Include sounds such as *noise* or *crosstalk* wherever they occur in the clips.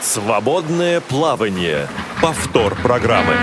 Свободное плавание. Повтор программы.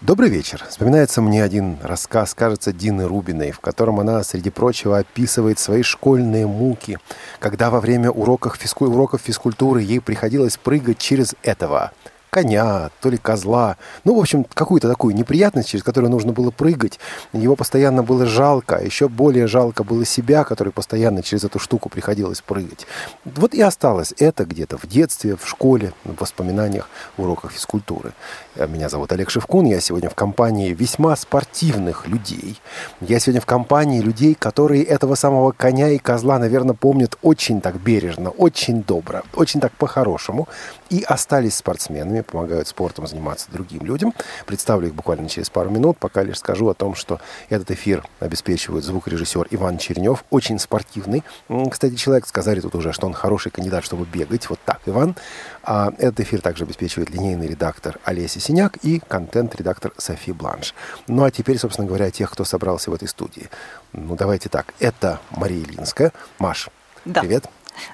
Добрый вечер. Вспоминается мне один рассказ, кажется, Дины Рубиной, в котором она, среди прочего, описывает свои школьные муки, когда во время уроков, физку... уроков физкультуры ей приходилось прыгать через этого – коня, то ли козла. Ну, в общем, какую-то такую неприятность, через которую нужно было прыгать. Его постоянно было жалко, а еще более жалко было себя, который постоянно через эту штуку приходилось прыгать. Вот и осталось это где-то в детстве, в школе, в воспоминаниях, в уроках физкультуры. Э, меня зовут Олег Шевкун, я сегодня в компании весьма спортивных людей. Я сегодня в компании людей, которые этого самого коня и козла, наверное, помнят очень так бережно, очень добро, очень так по-хорошему и остались спортсменами, помогают спортом заниматься другим людям. Представлю их буквально через пару минут, пока лишь скажу о том, что этот эфир обеспечивает звукорежиссер Иван Чернев, очень спортивный, кстати, человек. Сказали тут уже, что он хороший кандидат, чтобы бегать. Вот так, Иван. А этот эфир также обеспечивает линейный редактор Олеся Синяк и контент-редактор Софи Бланш. Ну а теперь, собственно говоря, тех, кто собрался в этой студии. Ну давайте так, это Мария Ильинская. Маш, да. привет.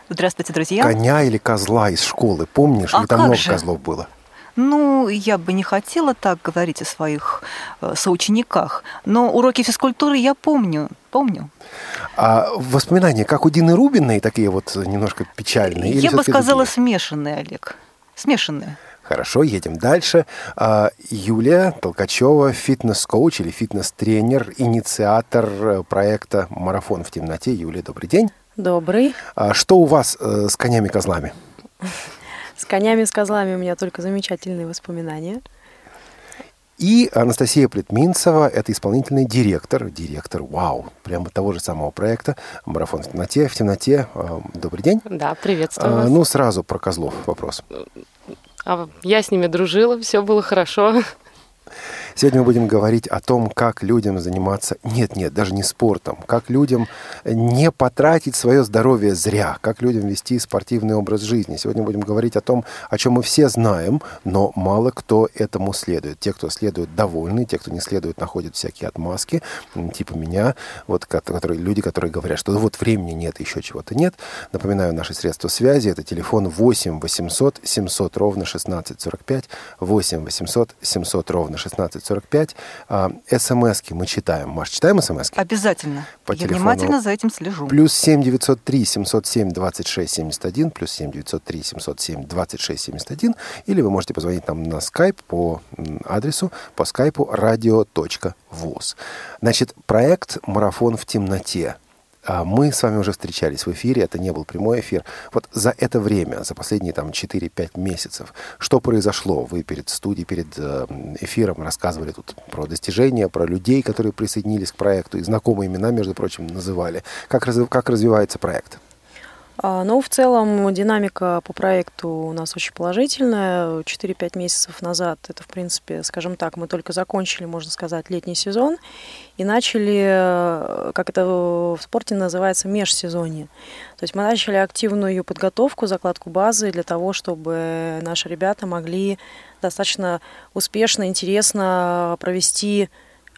Здравствуйте, друзья. Коня или козла из школы, помнишь? А или там много же? козлов было? Ну, я бы не хотела так говорить о своих э, соучениках, но уроки физкультуры я помню, помню. А воспоминания, как у Дины Рубиной, такие вот немножко печальные? я бы сказала другие? смешанные, Олег. Смешанные. Хорошо, едем дальше. А, Юлия Толкачева, фитнес-коуч или фитнес-тренер, инициатор э, проекта «Марафон в темноте». Юлия, добрый день. Добрый. А Что у вас э, с конями-козлами? *laughs* С конями, с козлами у меня только замечательные воспоминания. И Анастасия Плетминцева, это исполнительный директор, директор, вау, прямо того же самого проекта «Марафон в темноте». В темноте. А, Добрый день. Да, приветствую А, вас. Ну, сразу про козлов вопрос. А я с ними дружила, все было хорошо. *laughs* Сегодня мы будем говорить о том, как людям заниматься, нет, нет, даже не спортом, как людям не потратить свое здоровье зря, как людям вести спортивный образ жизни. Сегодня будем говорить о том, о чем мы все знаем, но мало кто этому следует. Те, кто следует, довольны, те, кто не следует, находят всякие отмазки, типа меня, вот которые, люди, которые говорят, что вот времени нет, еще чего-то нет. Напоминаю, наши средства связи, это телефон 8 800 700 ровно 1645, 8 800 700 ровно 16 45. СМСки а, мы читаем. Маш, читаем СМСки? Обязательно. По Я телефону. внимательно за этим слежу. Плюс 7 903 707 26 71, плюс 7 903 707 26 71. Или вы можете позвонить нам на скайп по адресу, по скайпу radio.voz. Значит, проект «Марафон в темноте» А, Мы с вами уже встречались в эфире, это не был прямой эфир. Вот за это время, за последние там 4-5 месяцев, что произошло? Вы перед студией, перед э, эфиром рассказывали тут про достижения, про людей, которые присоединились к проекту, и знакомые имена, между прочим, называли. Как, как развивается проект? А, Ну, в целом, динамика по проекту у нас очень положительная. 4-5 месяцев назад, это, в принципе, скажем так, мы только закончили, можно сказать, летний сезон и начали, э, как это в спорте называется, межсезонье. То есть мы начали активную подготовку, закладку базы для того, чтобы наши ребята могли достаточно успешно, интересно провести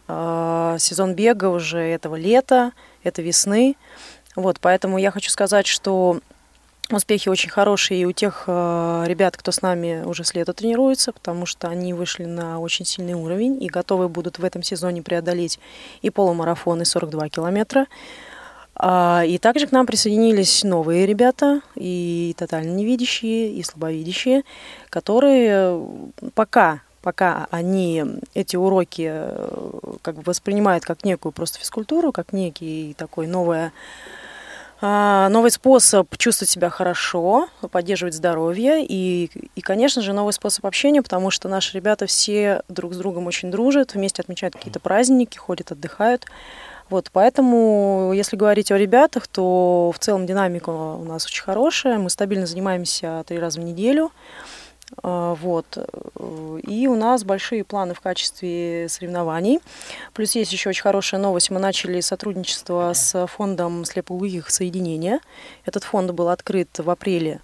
э, сезон бега уже этого лета, это весны. Вот, поэтому я хочу сказать, что успехи очень хорошие и у тех э, ребят, кто с нами уже с лета тренируется, потому что они вышли на очень сильный уровень и готовы будут в этом сезоне преодолеть и полумарафон, и 42 километра. А, И также к нам присоединились новые ребята, и тотально невидящие, и слабовидящие, которые э, пока пока они эти уроки э, как бы воспринимают как некую просто физкультуру, как некий такой новое новый способ чувствовать себя хорошо, поддерживать здоровье и, и, конечно же, новый способ общения, потому что наши ребята все друг с другом очень дружат, вместе отмечают какие-то праздники, ходят, отдыхают. Вот, поэтому, если говорить о ребятах, то в целом динамика у нас очень хорошая. Мы стабильно занимаемся три раза в неделю. А, Вот. И у нас большие планы в качестве соревнований. Плюс есть еще очень хорошая новость. Мы начали сотрудничество с фондом слепоглухих соединения. Этот фонд был открыт в апреле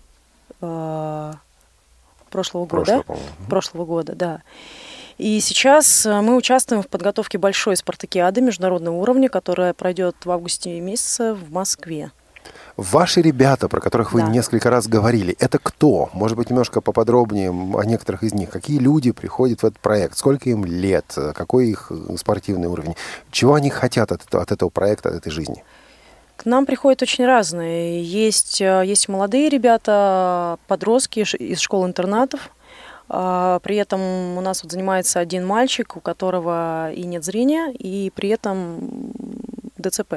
а, прошлого года. Прошлое, по-моему. Прошлого года, да. И сейчас э, мы участвуем в подготовке большой спартакиады международного уровня, которая пройдет в августе месяце в Москве. Ваши ребята, про которых вы Да. несколько раз говорили, это кто? Может быть, немножко поподробнее о некоторых из них. Какие люди приходят в этот проект? Сколько им лет? Какой их э, спортивный уровень? Чего они хотят от этого, от этого проекта, от этой жизни? К нам приходят очень разные. Есть, э, есть молодые ребята, подростки из школ-интернатов. А, При этом у нас вот занимается один мальчик, у которого и нет зрения, и при этом ДЦП.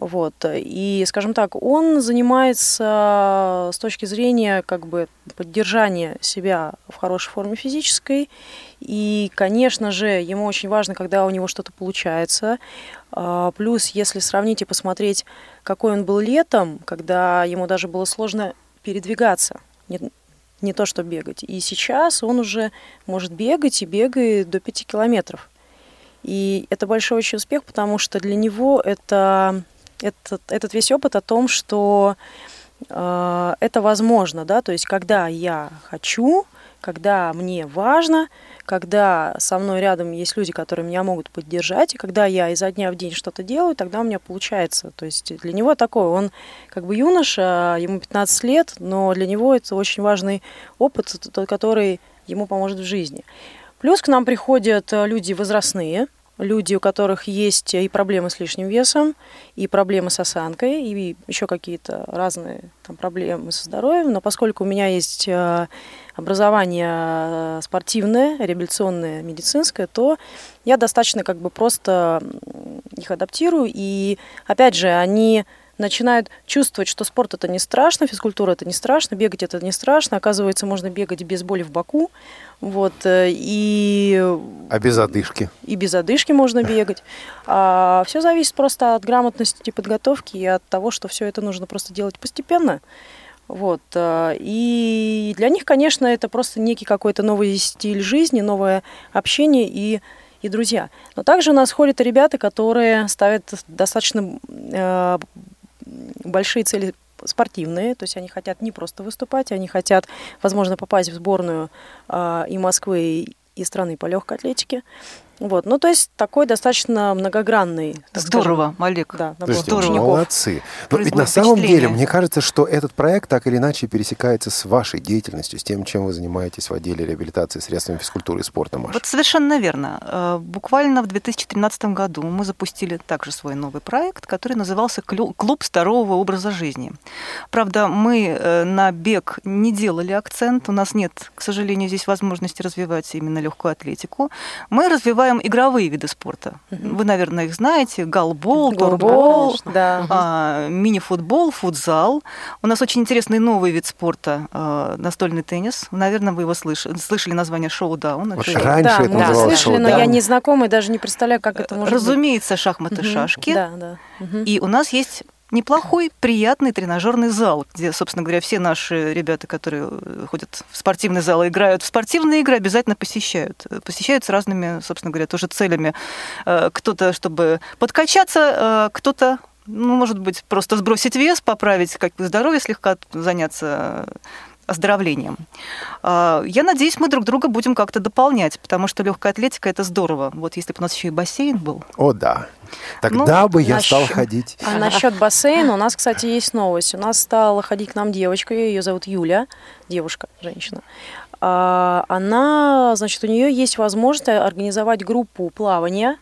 Вот. И, скажем так, он занимается с точки зрения как бы поддержания себя в хорошей форме физической. И, конечно же, ему очень важно, когда у него что-то получается. А, Плюс, если сравнить и посмотреть, какой он был летом, когда ему даже было сложно передвигаться, не, не то что бегать. И сейчас он уже может бегать и бегает до 5 километров. И это большой очень успех, потому что для него это, этот, этот весь опыт о том, что э, это возможно, да, то есть когда я хочу, когда мне важно, когда со мной рядом есть люди, которые меня могут поддержать, и когда я изо дня в день что-то делаю, тогда у меня получается. То есть для него такое, он как бы юноша, ему 15 лет, но для него это очень важный опыт, тот, который ему поможет в жизни. Плюс к нам приходят э, люди возрастные, люди, у которых есть и проблемы с лишним весом, и проблемы с осанкой, и еще какие-то разные там, проблемы со здоровьем. Но поскольку у меня есть э, образование э, спортивное, реабилитационное, медицинское, то я достаточно как бы просто их адаптирую. И опять же, они начинают чувствовать, что спорт это не страшно, физкультура это не страшно, бегать это не страшно. Оказывается, можно бегать без боли в боку. Вот, э, и А без одышки? и без одышки можно бегать. А все зависит просто от грамотности подготовки и от того, что все это нужно просто делать постепенно. Вот. э, И для них, конечно, это просто некий какой-то новый стиль жизни, новое общение и, и друзья. Но также у нас ходят ребята, которые ставят достаточно э, большие цели спортивные, то есть они хотят не просто выступать, они хотят, возможно, попасть в сборную э, и Москвы, и, страны по легкой атлетике. Вот. Ну, то есть такой достаточно многогранный. так Здорово, Олег. скажем, да, набор Слушайте, здорово. учеников. молодцы. Но ведь на самом деле, мне кажется, что этот проект так или иначе пересекается с вашей деятельностью, с тем, чем вы занимаетесь в отделе реабилитации средствами физкультуры и спорта, Маша. Вот совершенно верно. Э, Буквально в 2013 году мы запустили также свой новый проект, который назывался «Клю- «Клуб здорового образа жизни». Правда, мы э, на бег не делали акцент, у нас нет, к сожалению, здесь возможности развивать именно легкую атлетику. Мы развиваем игровые виды спорта. Мгм. Вы, наверное, их знаете. Голбол, турбол, да. а, мини-футбол, футзал. У нас очень интересный новый вид спорта, а, настольный теннис. Наверное, вы его слышали, слышали название шоу-даун. Вот Это- раньше да, это мы называлось слышали, но я не знакома и даже не представляю, как это может Разумеется, шахматы, быть. Мгм. шашки. Да, да. Мгм. И у нас есть неплохой, приятный тренажерный зал, где, собственно говоря, все наши ребята, которые э, ходят в спортивный зал и играют в спортивные игры, обязательно посещают. Э, Посещают с разными, собственно говоря, тоже целями. Э, Кто-то, чтобы подкачаться, кто-то ну, может быть, просто сбросить вес, поправить как здоровье, слегка заняться оздоровлением. А, Я надеюсь, мы друг друга будем как-то дополнять, потому что легкая атлетика это здорово. Вот если бы у нас еще и бассейн был. О, да. Тогда Ну, бы я насчет- стал ходить. А насчет бассейна у нас, кстати, есть новость. У нас стала ходить к нам девочка, ее зовут Юля, девушка, женщина. А, Она, значит, у нее есть возможность организовать группу плавания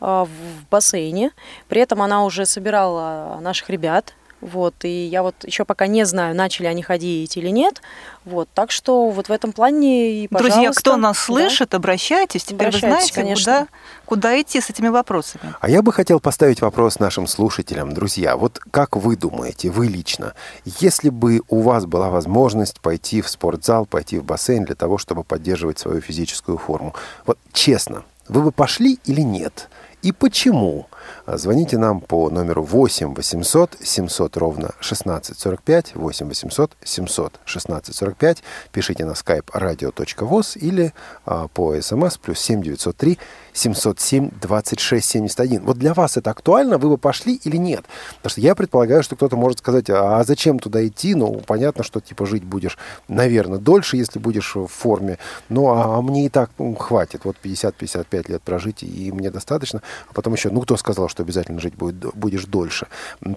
а, в бассейне. При этом она уже собирала наших ребят. Вот, и я вот еще пока не знаю, начали они ходить или нет. Вот, так что вот в этом плане и, Друзья, пожалуйста, кто нас да. слышит, обращайтесь. Теперь Обращайтесь, вы знаете, конечно. куда, куда идти с этими вопросами. А я бы хотел поставить вопрос нашим слушателям. Друзья, вот как вы думаете, вы лично, если бы у вас была возможность пойти в спортзал, пойти в бассейн для того, чтобы поддерживать свою физическую форму, вот честно, вы бы пошли или нет? И почему? Звоните нам по номеру 8 800 700 ровно 1645, 8 800 700 1645. Пишите на skype radio.voz или а, по смс плюс 7 903 707 26 71. Вот для вас это актуально? Вы бы пошли или нет? Потому что я предполагаю, что кто-то может сказать, а зачем туда идти? Ну, понятно, что типа жить будешь, наверное, дольше, если будешь в форме. Ну, а, а мне и так ну, хватит. Вот 50-55 лет прожить, и мне достаточно. А потом еще, ну, кто сказал, что обязательно жить будет, будешь дольше?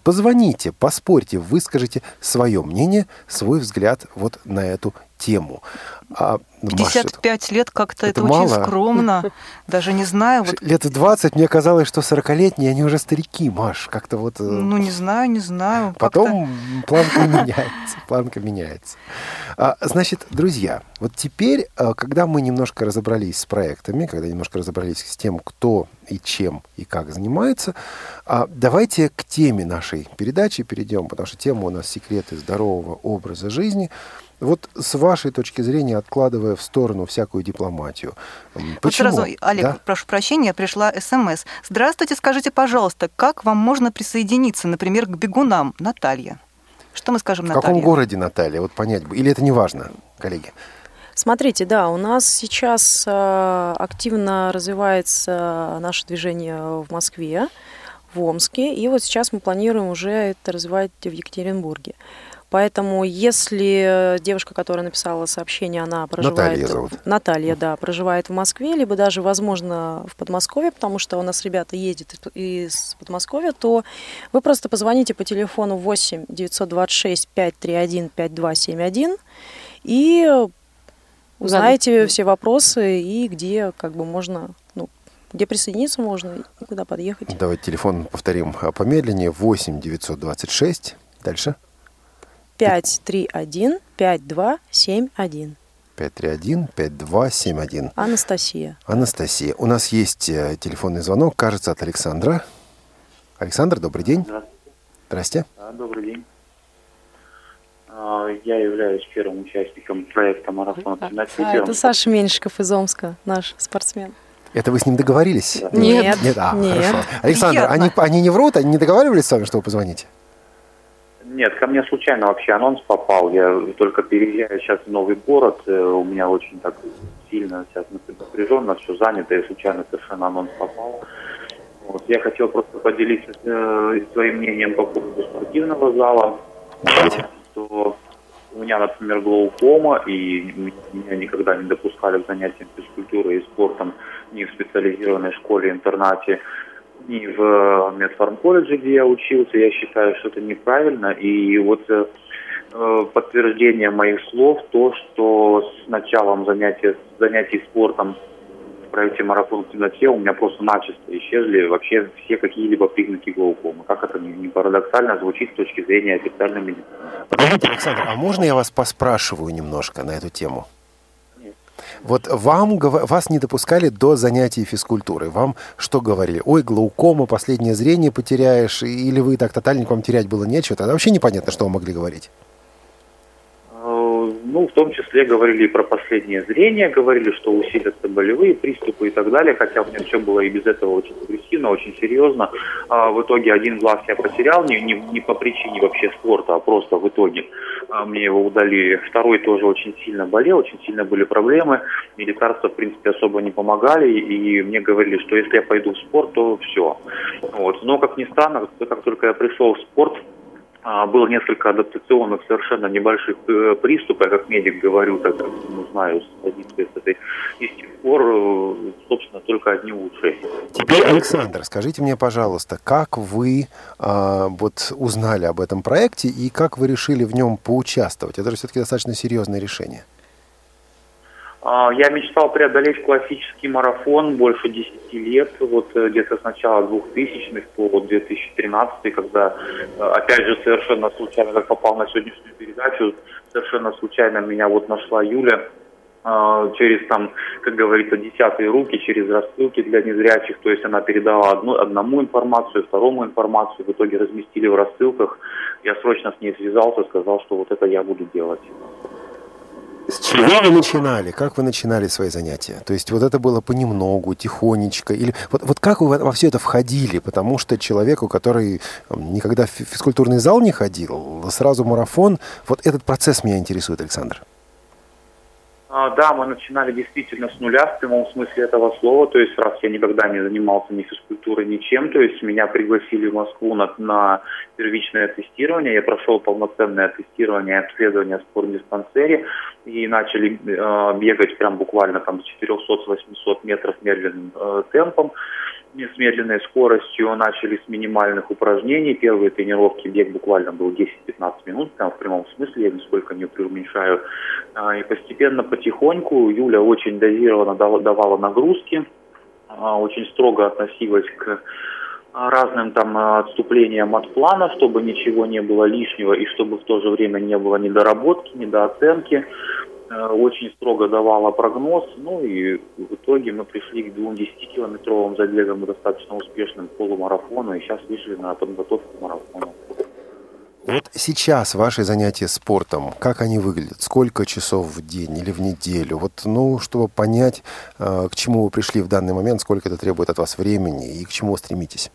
Позвоните, поспорьте, выскажите свое мнение, свой взгляд вот на эту тему. А, 55 Маша, лет как-то это, это очень мало. скромно. *laughs* Даже не знаю. Вот... Лет в 20 мне казалось, что 40-летние, они уже старики, Маш. Как-то вот... Э, ну, не знаю, не знаю. Потом планка *laughs* меняется. Планка меняется. А, значит, друзья, вот теперь, э, когда мы немножко разобрались с проектами, когда немножко разобрались с тем, кто и чем и как занимается, а, давайте к теме нашей передачи перейдем, потому что тема у нас «Секреты здорового образа жизни». Вот с вашей точки зрения, откладывая в сторону всякую дипломатию, почему? Вот сразу, Олег, да? прошу прощения, пришла СМС. Здравствуйте, скажите, пожалуйста, как вам можно присоединиться, например, к бегунам, Наталья? Что мы скажем, Наталья? В каком городе, Наталья? Вот понять бы. Или это не важно, коллеги? Смотрите, да, у нас сейчас э, активно развивается наше движение в Москве, в Омске, и вот сейчас мы планируем уже это развивать в Екатеринбурге. Поэтому, если девушка, которая написала сообщение, она проживает... Наталья зовут. Наталья, да, проживает в Москве, либо даже, возможно, в Подмосковье, потому что у нас ребята ездят из Подмосковья, то вы просто позвоните по телефону 8 926 531 5271 и узнаете да. все вопросы и где как бы можно ну, где присоединиться можно и куда подъехать. Давайте телефон повторим помедленнее. 8 926. Дальше. 531 5271. 531 5271. Анастасия. Анастасия. У нас есть э, телефонный звонок, кажется, от Александра. Александр, добрый день. Здравствуйте. Здрасте. добрый день. А, я являюсь первым участником проекта «Марафон а, а, это Саша Меньшиков из Омска, наш спортсмен. Это вы с ним договорились? Нет. Нет, а, нет. хорошо. Александр, они, они не врут, они не договаривались с вами, что вы позвоните? Нет, ко мне случайно вообще анонс попал. Я только переезжаю сейчас в новый город. Э, у меня очень так сильно сейчас напряженно, все занято, и случайно совершенно анонс попал. Вот. Я хотел просто поделиться э, своим мнением по поводу спортивного зала. Что у меня, например, глаукома, и меня никогда не допускали к занятиям физкультурой и спортом ни в специализированной школе, интернате и в медфармколледже, где я учился, я считаю, что это неправильно. И вот э, э, подтверждение моих слов то, что с началом занятия, занятий спортом в проекте «Марафон в темноте» у меня просто начисто исчезли вообще все какие-либо признаки глаукомы. Как это не парадоксально звучит с точки зрения официальной медицины. Подождите, Александр, а можно я вас поспрашиваю немножко на эту тему? Вот вам, вас не допускали до занятий физкультуры. Вам что говорили? Ой, глаукома, последнее зрение потеряешь, или вы так тотально к вам терять было нечего? Тогда вообще непонятно, что вы могли говорить. Ну, в том числе говорили и про последнее зрение, говорили, что усилятся болевые приступы и так далее, хотя у меня все было и без этого очень агрессивно, очень серьезно. А в итоге один глаз я потерял, не, не, не по причине вообще спорта, а просто в итоге а, мне его удалили. Второй тоже очень сильно болел, очень сильно были проблемы, и лекарства, в принципе, особо не помогали, и мне говорили, что если я пойду в спорт, то все. Вот. Но, как ни странно, как только я пришел в спорт, было несколько адаптационных совершенно небольших э, приступов, я как медик говорю, так как ну, знаю с этой, и с тех пор, э, собственно, только одни улучшения. Теперь, Александр, скажите мне, пожалуйста, как вы а, вот узнали об этом проекте и как вы решили в нем поучаствовать? Это же все-таки достаточно серьезное решение. А, я мечтал преодолеть классический марафон больше 10 лет, вот э, где-то с начала 2000-х по 2013 когда, э, опять же, совершенно случайно, как попал на сегодняшнюю передачу, совершенно случайно меня вот нашла Юля, а, через там, как говорится, десятые руки, через рассылки для незрячих. То есть она передала одну, одному информацию, второму информацию, в итоге разместили в рассылках. Я срочно с ней связался, сказал, что вот это я буду делать. С чего вы начинали? Как вы начинали свои занятия? То есть вот это было понемногу, тихонечко? Или вот, вот как вы во все это входили? Потому что человеку, который никогда в физкультурный зал не ходил, сразу марафон, вот этот процесс меня интересует, Александр. А, да, мы начинали действительно с нуля в прямом смысле этого слова. То есть, раз я никогда не занимался ни физкультурой, ничем, то есть меня пригласили в Москву на, на первичное тестирование. Я прошел полноценное тестирование и обследование в спортдиспансере и начали э, бегать прям буквально там с 400-800 метров медленным э, темпом с медленной скоростью, начали с минимальных упражнений. Первые тренировки бег буквально был 10-15 минут, там в прямом смысле, я нисколько не преуменьшаю. А, и постепенно, потихоньку Юля очень дозированно давала нагрузки, а, очень строго относилась к разным там отступлениям от плана, чтобы ничего не было лишнего и чтобы в то же время не было недоработки, недооценки. Э, очень строго давала прогноз, ну и в итоге мы пришли к двум 10-километровым забегам достаточно успешным полумарафону, и сейчас вышли на подготовку к марафону. Вот сейчас ваши занятия спортом, как они выглядят? Сколько часов в день или в неделю? Вот, ну, чтобы понять, э, к чему вы пришли в данный момент, сколько это требует от вас времени и к чему вы стремитесь?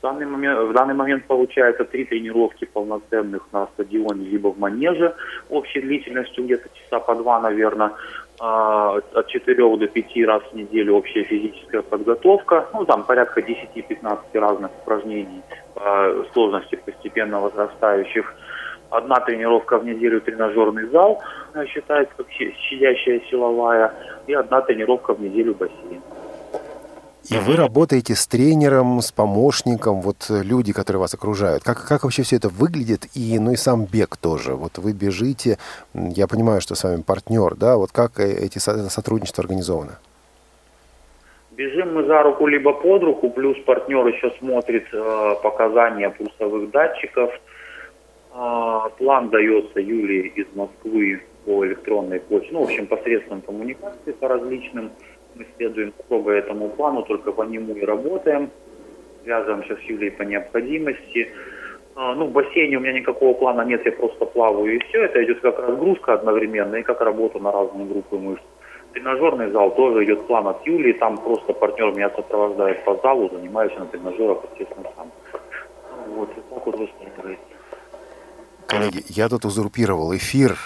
В данный момент, в данный момент получается три тренировки полноценных на стадионе, либо в манеже, общей длительностью где-то часа по два, наверное, а, от 4 до 5 раз в неделю общая физическая подготовка, ну там порядка 10-15 разных упражнений по сложности постепенно возрастающих. Одна тренировка в неделю тренажерный зал считается как щадящая силовая, и одна тренировка в неделю бассейн. И вы работаете с тренером, с помощником, вот э, люди, которые вас окружают. Как, как вообще все это выглядит? И, ну и сам бег тоже. Вот вы бежите, я понимаю, что с вами партнер, да? Вот как э, эти, это сотрудничество организовано? Бежим мы за руку либо под руку, плюс партнер еще смотрит э, показания пульсовых датчиков. Э, план дается Юлии из Москвы по электронной почте, ну, в общем, посредством коммуникации по различным мы следуем строго этому плану, только по нему и работаем. Связываемся с Юлей по необходимости. А, ну, в бассейне у меня никакого плана нет, я просто плаваю и все. Это идет как разгрузка одновременно и как работа на разные группы мышц. Тренажерный зал тоже идет план от Юлии, там просто партнер меня сопровождает по залу, занимаюсь на тренажерах, естественно, сам. Вот, и так вот. Коллеги, я тут узурпировал эфир.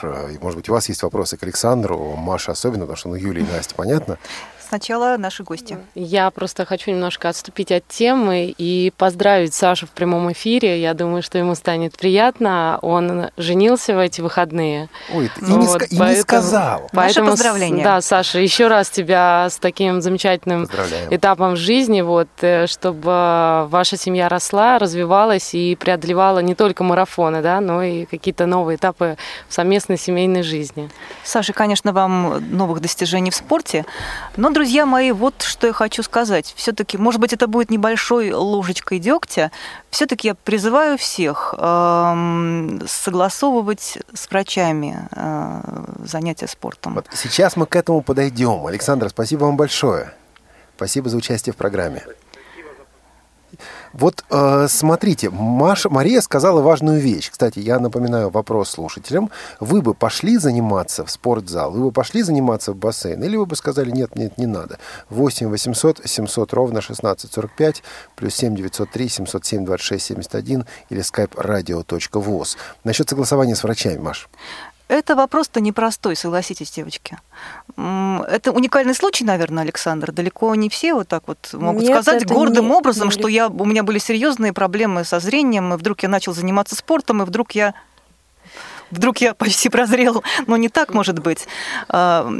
Может быть, у вас есть вопросы к Александру, Маше особенно, потому что, ну, Юлия и Настя, понятно? Сначала наши гости. Я просто хочу немножко отступить от темы и поздравить Сашу в прямом эфире. Я думаю, что ему станет приятно. Он женился в эти выходные. Ой, ты вот, не, и поэтому, не сказал. Поэтому, Наше поздравление. Да, Саша, еще раз тебя с таким замечательным этапом в жизни, вот, э, чтобы ваша семья росла, развивалась и преодолевала не только марафоны, да, но и какие-то новые этапы в совместной семейной жизни. Саша, конечно, вам новых достижений в спорте, но, друзья, мои, вот что я хочу сказать. Все-таки, может быть, это будет небольшой ложечкой дегтя. Все-таки я призываю всех э, согласовывать с врачами э, занятия спортом. Вот сейчас мы к этому подойдем. Александр, спасибо вам большое. Спасибо за участие в программе. Вот э, смотрите, Маша, Мария сказала важную вещь. Кстати, я напоминаю вопрос слушателям. Вы бы пошли заниматься в спортзал, вы бы пошли заниматься в бассейн, или вы бы сказали, нет, нет, не надо. 8 800 700 ровно 1645, плюс 7 903 707 26 71 или skype radio.voz. Насчет согласования с врачами, Маш. Это вопрос-то непростой, согласитесь, девочки. Это уникальный случай, наверное, Александр. Далеко не все вот так вот могут Нет, сказать гордым не, образом, не... что я, у меня были серьезные проблемы со зрением, и вдруг я начал заниматься спортом, и вдруг я вдруг я почти прозрел, но не так может быть. А,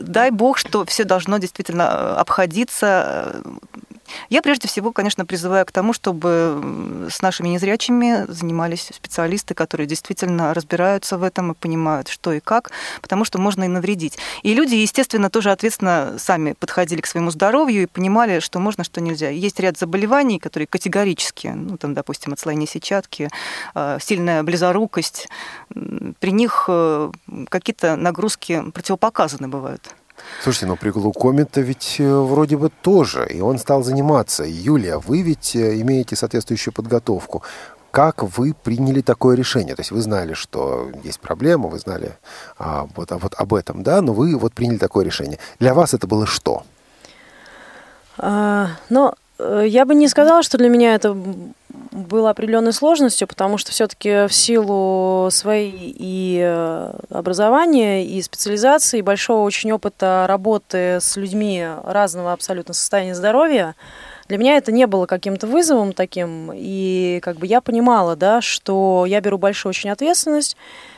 дай бог, что все должно действительно обходиться я прежде всего, конечно, призываю к тому, чтобы с нашими незрячими занимались специалисты, которые действительно разбираются в этом и понимают, что и как, потому что можно и навредить. И люди, естественно, тоже ответственно сами подходили к своему здоровью и понимали, что можно, что нельзя. Есть ряд заболеваний, которые категорически, ну, там, допустим, отслоение сетчатки, а, сильная близорукость, при них э, какие-то нагрузки противопоказаны бывают. Слушайте, ну при глукоме-то ведь э, вроде бы тоже, и он стал заниматься. Юлия, вы ведь э, имеете соответствующую подготовку. как вы приняли такое решение? То есть вы знали, что есть проблема, вы знали а, вот, а, вот об этом, да, но вы вот приняли такое решение. Для вас это было что? А, ну, э, я бы не сказала, что для меня это было определенной сложностью, потому что все-таки в силу своей и э, образования, и специализации, и большого очень опыта работы с людьми разного абсолютно состояния здоровья, для меня это не было каким-то вызовом таким, и как бы я понимала, да, что я беру большую очень ответственность,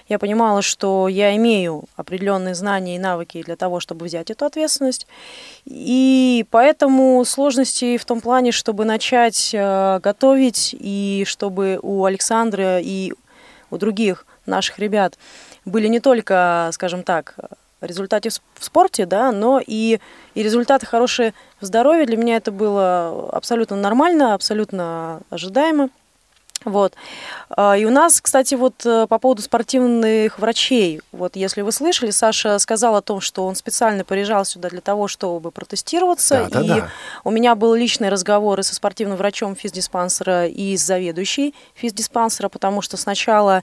я понимала, что я имею определенные знания и навыки для того, чтобы взять эту ответственность. И поэтому сложности в том плане, чтобы начать э, готовить, и чтобы у Александра и у других наших ребят были не только, скажем так, результаты в спорте, да, но и, и результаты хорошие в здоровье. Для меня это было абсолютно нормально, абсолютно ожидаемо. Вот. А, и у нас, кстати, вот э, по поводу спортивных врачей, вот если вы слышали, Саша сказал о том, что он специально приезжал сюда для того, чтобы протестироваться. Да, да, и да. у меня был личный разговор и со спортивным врачом физдиспансера, и с заведующей физдиспансера, потому что сначала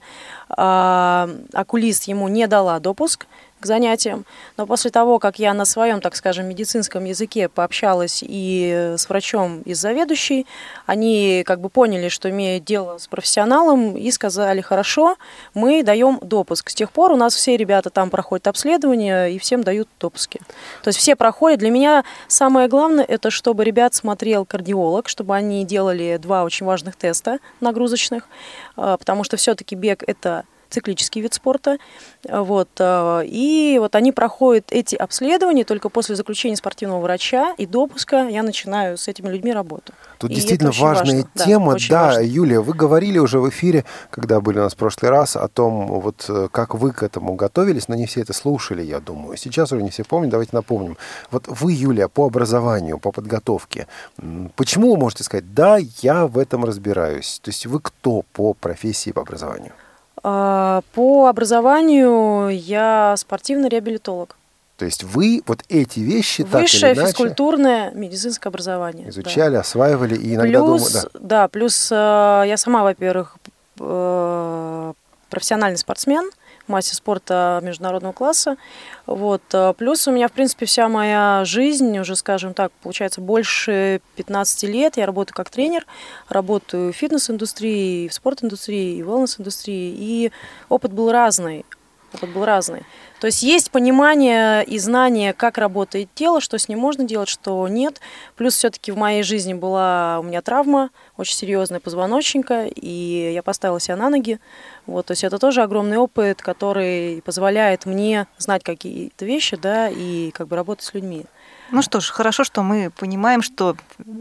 э, окулист ему не дала допуск, к занятиям. Но после того, как я на своем, так скажем, медицинском языке пообщалась и с врачом, и с заведующей, они как бы поняли, что имеют дело с профессионалом, и сказали, хорошо, мы даем допуск. С тех пор у нас все ребята там проходят обследование, и всем дают допуски. То есть все проходят. Для меня самое главное, это чтобы ребят смотрел кардиолог, чтобы они делали два очень важных теста нагрузочных, а, потому что все-таки бег – это циклический вид спорта. Вот. Э, и вот они проходят эти обследования только после заключения спортивного врача и допуска я начинаю с этими людьми работу. Тут и действительно важная важно. тема. Да, да, важно. Юлия, вы говорили уже в эфире, когда были у нас в прошлый раз, о том, вот э, как вы к этому готовились, но не все это слушали, я думаю. Сейчас уже не все помнят, давайте напомним. Вот вы, Юлия, по образованию, по подготовке, почему вы можете сказать, да, я в этом разбираюсь? То есть вы кто по профессии, по образованию? А, по образованию я спортивный реабилитолог. То есть вы вот эти вещи Высшее так или иначе физкультурное медицинское образование. изучали, да. осваивали и иногда плюс, думаю, да. да, плюс э, я сама, во-первых, э, профессиональный спортсмен, мастер спорта международного класса. Вот. э, Плюс у меня, в принципе, вся моя жизнь, уже, скажем так, получается, больше 15 лет. Я работаю как тренер, работаю в фитнес-индустрии, в спорт-индустрии, и в wellness-индустрии. И опыт был разный. Опыт был разный. То есть есть понимание и знание, как работает тело, что с ним можно делать, что нет. Плюс все-таки в моей жизни была у меня травма, очень серьезная позвоночника, и я поставила себя на ноги. Вот, то есть это тоже огромный опыт, который позволяет мне знать какие-то вещи, да, и как бы работать с людьми. Ну что ж, хорошо, что мы понимаем, что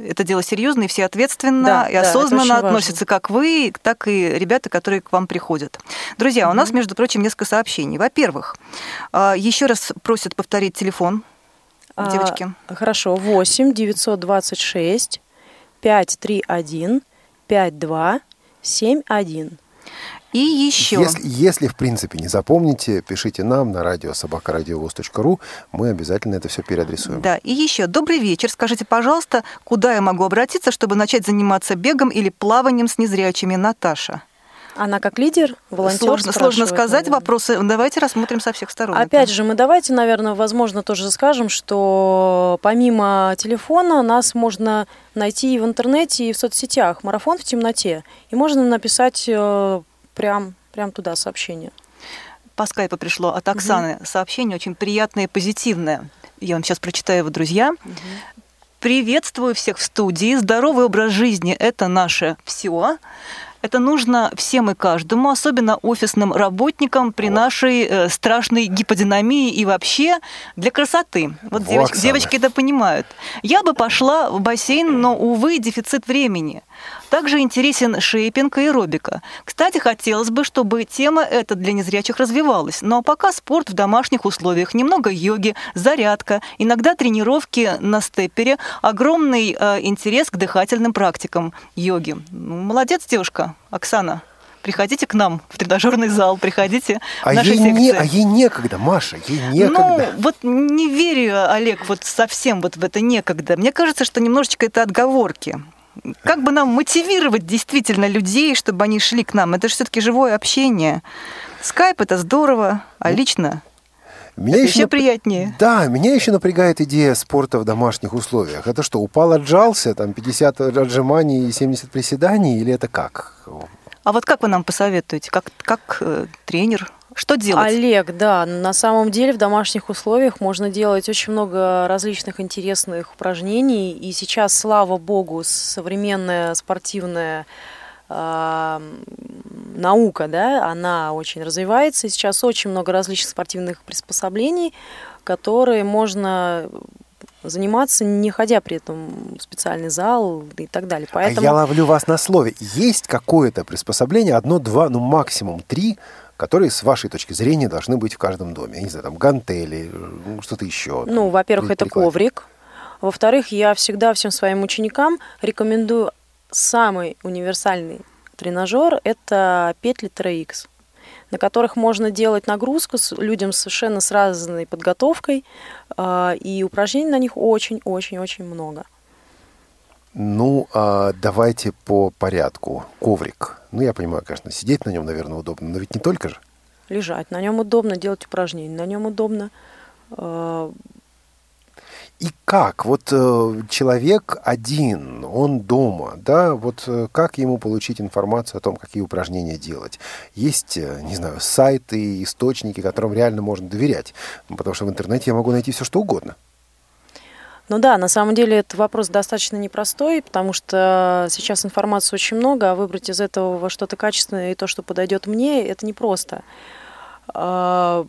это дело серьезное, и все ответственно Да, и да, осознанно важно. относятся как вы, так и ребята, которые к вам приходят. Друзья, у нас, между прочим, несколько сообщений. Во-первых, а, еще раз просят повторить телефон. А, Девочки. Хорошо, 8 926 531 52 71. И еще. Если, если, в принципе, не запомните, пишите нам на радио собакарадиовоз.ру, мы обязательно это все переадресуем. Да, и еще. Добрый вечер. Скажите, пожалуйста, куда я могу обратиться, чтобы начать заниматься бегом или плаванием с незрячими? Наташа. Она как лидер, волонтер Сложно, сложно сказать наверное. вопросы. Давайте рассмотрим со всех сторон. Опять это. же, мы давайте, наверное, возможно, тоже скажем, что помимо телефона нас можно найти и в интернете, и в соцсетях. Марафон в темноте. И можно написать э, прям, прям туда сообщение. По скайпу пришло от Оксаны сообщение очень приятное и позитивное. Я вам сейчас прочитаю его, друзья. Приветствую всех в студии. Здоровый образ жизни – это наше все. Это нужно всем и каждому, особенно офисным работникам при нашей э, страшной гиподинамии и вообще для красоты. Вот Во, девочки это понимают. Я бы пошла в бассейн, но, увы, дефицит времени. Также интересен шейпинг и аэробика. Кстати, хотелось бы, чтобы тема эта для незрячих развивалась. Но пока спорт в домашних условиях, немного йоги, зарядка, иногда тренировки на степпере, огромный э, интерес к дыхательным практикам йоги. Ну, молодец, девушка, Оксана. Приходите к нам в тренажерный зал, приходите А в наши ей, секции. не, а ей некогда, Маша, ей некогда. Ну, вот не верю, Олег, вот совсем вот в это некогда. Мне кажется, что немножечко это отговорки. Как бы нам мотивировать действительно людей, чтобы они шли к нам? Это же все-таки живое общение. Скайп это здорово, а лично меня это еще, еще приятнее. Да, меня еще напрягает идея спорта в домашних условиях. Это что, упал, отжался, там 50 отжиманий и 70 приседаний, или это как? А вот как вы нам посоветуете, как, как э, тренер, что делать? Олег, да, на самом деле в домашних условиях можно делать очень много различных интересных упражнений. И сейчас, слава богу, современная спортивная э, наука, да, она очень развивается. И сейчас очень много различных спортивных приспособлений, которые можно заниматься, не ходя при этом в специальный зал и так далее. Поэтому... А я ловлю вас на слове. Есть какое-то приспособление, одно, два, ну максимум три, которые, с вашей точки зрения, должны быть в каждом доме? Я не знаю, там гантели, что-то еще. Ну, во-первых, это коврик. Во-вторых, я всегда всем своим ученикам рекомендую самый универсальный тренажер – это петли TRX, на которых можно делать нагрузку с людям совершенно с разной подготовкой, а, и упражнений на них очень-очень-очень много. Ну, а давайте по порядку. Коврик. Ну, я понимаю, конечно, сидеть на нем, наверное, удобно, но ведь не только же. Лежать на нем удобно, делать упражнения на нем удобно. А, И как? Вот э, человек один, он дома, да, вот э, как ему получить информацию о том, какие упражнения делать? Есть, э, не знаю, сайты, источники, которым реально можно доверять, потому что в интернете я могу найти все, что угодно. Ну да, на самом деле это вопрос достаточно непростой, потому что сейчас информации очень много, а выбрать из этого что-то качественное и то, что подойдет мне, это непросто. А,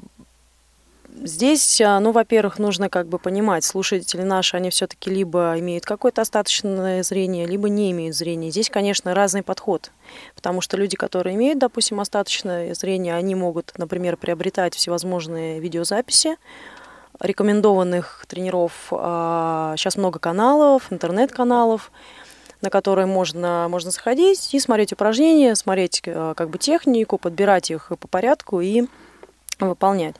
здесь, а, ну, во-первых, нужно как бы понимать, слушатели наши, они все-таки либо имеют какое-то остаточное зрение, либо не имеют зрения. Здесь, конечно, разный подход, потому что люди, которые имеют, допустим, остаточное зрение, они могут, например, приобретать всевозможные видеозаписи, рекомендованных тренеров. Сейчас а, много каналов, интернет-каналов, на которые можно, можно сходить и смотреть упражнения, смотреть э, как бы технику, подбирать их по порядку и выполнять.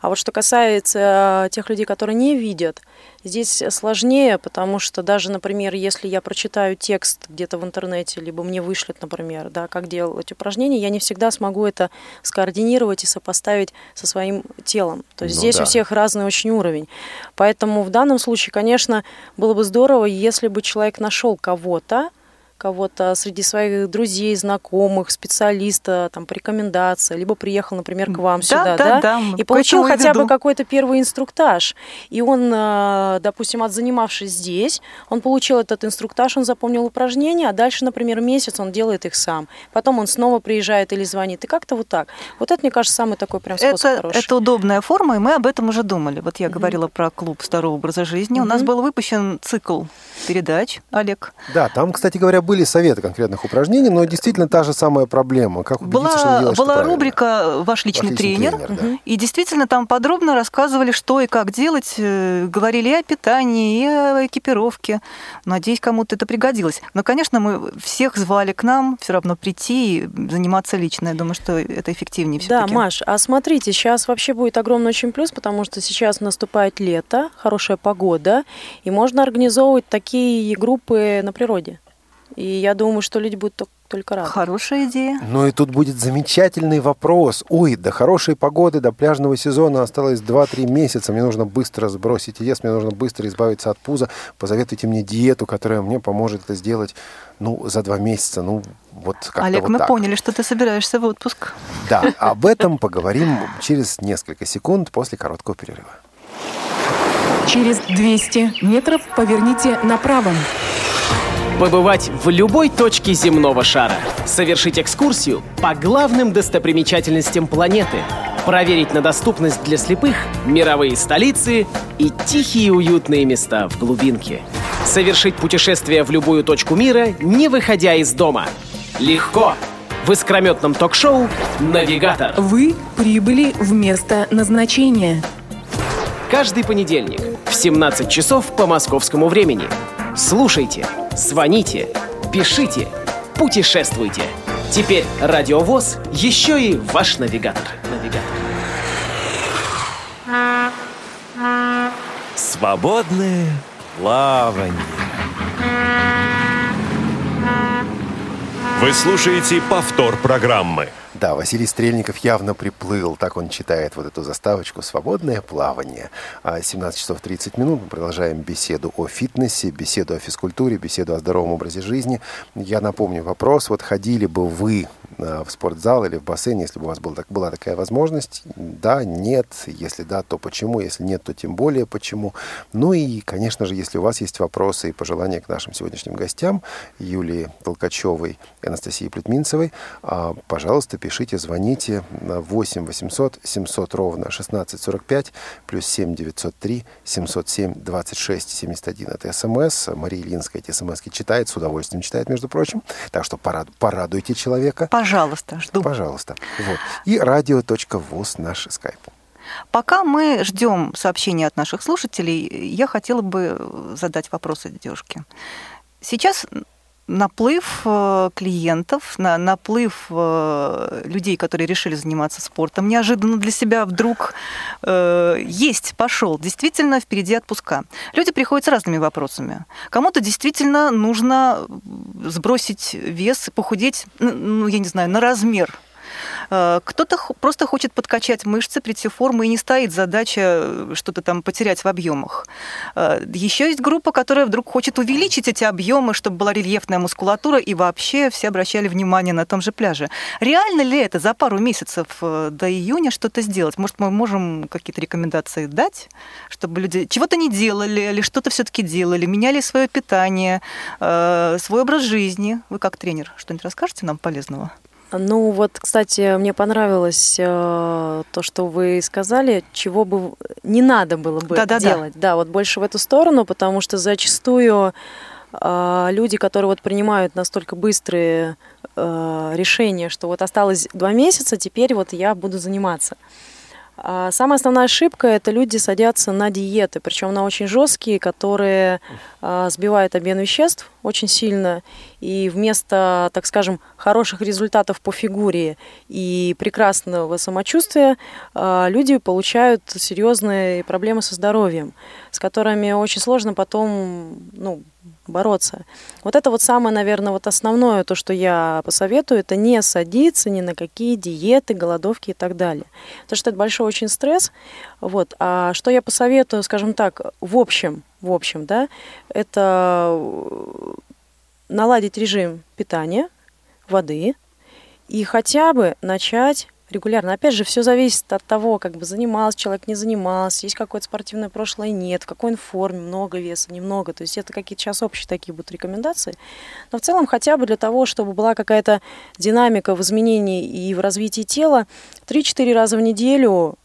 А вот что касается тех людей, которые не видят, здесь сложнее, потому что даже, например, если я прочитаю текст где-то в интернете, либо мне вышлют, например, да, как делать упражнения, я не всегда смогу это скоординировать и сопоставить со своим телом. То есть ну, здесь да. у всех разный очень уровень. Поэтому в данном случае, конечно, было бы здорово, если бы человек нашел кого-то, кого-то среди своих друзей, знакомых, специалиста, там, по рекомендации, либо приехал, например, к вам да, сюда, да, да, да и получил хотя веду. бы какой-то первый инструктаж. И он, э, допустим, отзанимавшись здесь, он получил этот инструктаж, он запомнил упражнения, а дальше, например, месяц он делает их сам. Потом он снова приезжает или звонит, и как-то вот так. Вот это, мне кажется, самый такой прям способ это, хороший. Это удобная форма, и мы об этом уже думали. Вот я mm-hmm. говорила про клуб здорового образа жизни. Mm-hmm. У нас был выпущен цикл передач, Олег. Да, там, кстати говоря, были советы конкретных упражнений, но действительно та же самая проблема. Как убедиться, была, что делаешь Была рубрика «Ваш личный, Ваш личный тренер», тренер да. и действительно там подробно рассказывали, что и как делать, э, говорили и о питании, и о экипировке. Надеюсь, кому-то это пригодилось. Но, конечно, мы всех звали к нам все равно прийти и заниматься лично. Я думаю, что это эффективнее все Да, Маш, а смотрите, сейчас вообще будет огромный очень плюс, потому что сейчас наступает лето, хорошая погода, и можно организовывать такие группы на природе. И я думаю, что люди будут только рады. Хорошая идея. Ну и тут будет замечательный вопрос. Ой, до хорошей погоды, до пляжного сезона осталось 2-3 месяца. Мне нужно быстро сбросить вес, мне нужно быстро избавиться от пуза. Посоветуйте мне диету, которая мне поможет это сделать ну, за два месяца. Ну, вот как-то Олег, вот мы так. поняли, что ты собираешься в отпуск. Да, *laughs* об этом поговорим через несколько секунд после короткого перерыва. Через 200 метров поверните направо. Побывать в любой точке земного шара. Совершить экскурсию по главным достопримечательностям планеты. Проверить на доступность для слепых мировые столицы и тихие уютные места в глубинке. Совершить путешествие в любую точку мира, не выходя из дома. Легко! В искрометном ток-шоу «Навигатор». Вы прибыли в место назначения. Каждый понедельник в 17 часов по московскому времени. Слушайте – Звоните, пишите, путешествуйте. Теперь Радиовоз еще и ваш навигатор. Свободное плавание. Вы слушаете повтор программы. Да, Василий Стрельников явно приплыл, так он читает вот эту заставочку «Свободное плавание». 17 а часов 30 минут мы продолжаем беседу о фитнесе, беседу о физкультуре, беседу о здоровом образе жизни. Я напомню вопрос, вот ходили бы вы в спортзал или в бассейн, если бы у вас была, была такая возможность? Да, нет. Если да, то почему? Если нет, то тем более почему? Ну и, конечно же, если у вас есть вопросы и пожелания к нашим сегодняшним гостям, Юлии Толкачевой и Анастасии Плетминцевой, а, пожалуйста, пишите, звоните на 8 800 700 ровно 1645 плюс 7 903 707 26 71. Это смс. Мария Ильинская эти смс читает, с удовольствием читает, между прочим. Так что порадуйте человека. Пожалуйста, жду. Пожалуйста. Вот. И радио.воз наш скайп. Пока мы ждем сообщения от наших слушателей, я хотела бы задать вопросы девушке. Сейчас наплыв э, клиентов, на, наплыв э, людей, которые решили заниматься спортом, неожиданно для себя вдруг э, есть, пошел. Действительно, впереди отпуска. Люди приходят с разными вопросами. Кому-то действительно нужно сбросить вес, похудеть, ну, я не знаю, на размер кто-то просто хочет подкачать мышцы, прийти в форму, и не стоит задача э, что-то там потерять в объемах. Э, Еще есть группа, которая вдруг хочет увеличить эти объемы, чтобы была рельефная мускулатура, и вообще все обращали внимание на том же пляже. Реально ли это за пару месяцев до июня что-то сделать? Может, мы можем какие-то рекомендации дать, чтобы люди чего-то не делали или что-то все-таки делали, меняли свое питание, свой образ жизни? Вы как тренер что-нибудь расскажете нам полезного? Ну вот, кстати, мне понравилось э, то, что вы сказали, чего бы не надо было бы да, делать. Да, да, вот больше в эту сторону, потому что зачастую э, люди, которые вот принимают настолько быстрые э, решения, что вот осталось два месяца, теперь вот я буду заниматься. А самая основная ошибка – это люди садятся на диеты, причем на очень жесткие, которые а, сбивают обмен веществ очень сильно. И вместо, так скажем, хороших результатов по фигуре и прекрасного самочувствия а, люди получают серьезные проблемы со здоровьем, с которыми очень сложно потом ну, бороться. Вот это вот самое, наверное, вот основное, то, что я посоветую, это не садиться ни на какие диеты, голодовки и так далее. Потому что это большой очень стресс. Вот. А что я посоветую, скажем так, в общем, в общем, да, это наладить режим питания, воды и хотя бы начать регулярно. Опять же, все зависит от того, как бы занимался человек, не занимался, есть какое-то спортивное прошлое, нет, в какой он форме, много веса, немного. То есть это какие-то сейчас общие такие будут рекомендации. Но в целом хотя бы для того, чтобы была какая-то динамика в изменении и в развитии тела, 3-4 раза в неделю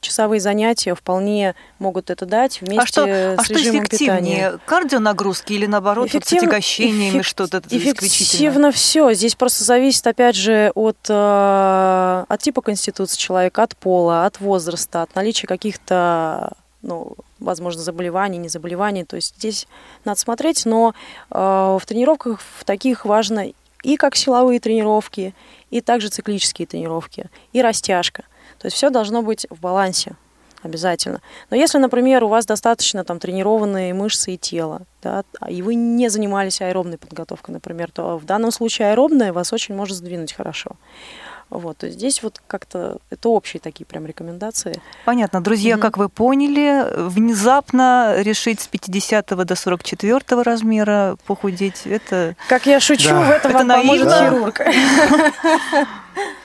часовые занятия вполне могут это дать вместе а что, а с что режимом эффективнее? питания. Кардионагрузки или наоборот Эффектив... вот с отягощениями эффект... что-то Эффективно все. Здесь просто зависит опять же от, э, от типа конституции человека, от пола, от возраста, от наличия каких-то ну, возможно, заболеваний, не заболеваний. То есть здесь надо смотреть, но э, в тренировках в таких важно и как силовые тренировки, и также циклические тренировки, и растяжка. То есть все должно быть в балансе обязательно. Но если, например, у вас достаточно там тренированные мышцы и тело, да, и вы не занимались аэробной подготовкой, например, то в данном случае аэробная вас очень может сдвинуть хорошо. Вот, то есть здесь вот как-то это общие такие прям рекомендации. Понятно. Друзья, mm-hmm. как вы поняли, внезапно решить с 50 до 44 размера похудеть, это... Как я шучу, да. в этом это вам поможет хирург. *laughs*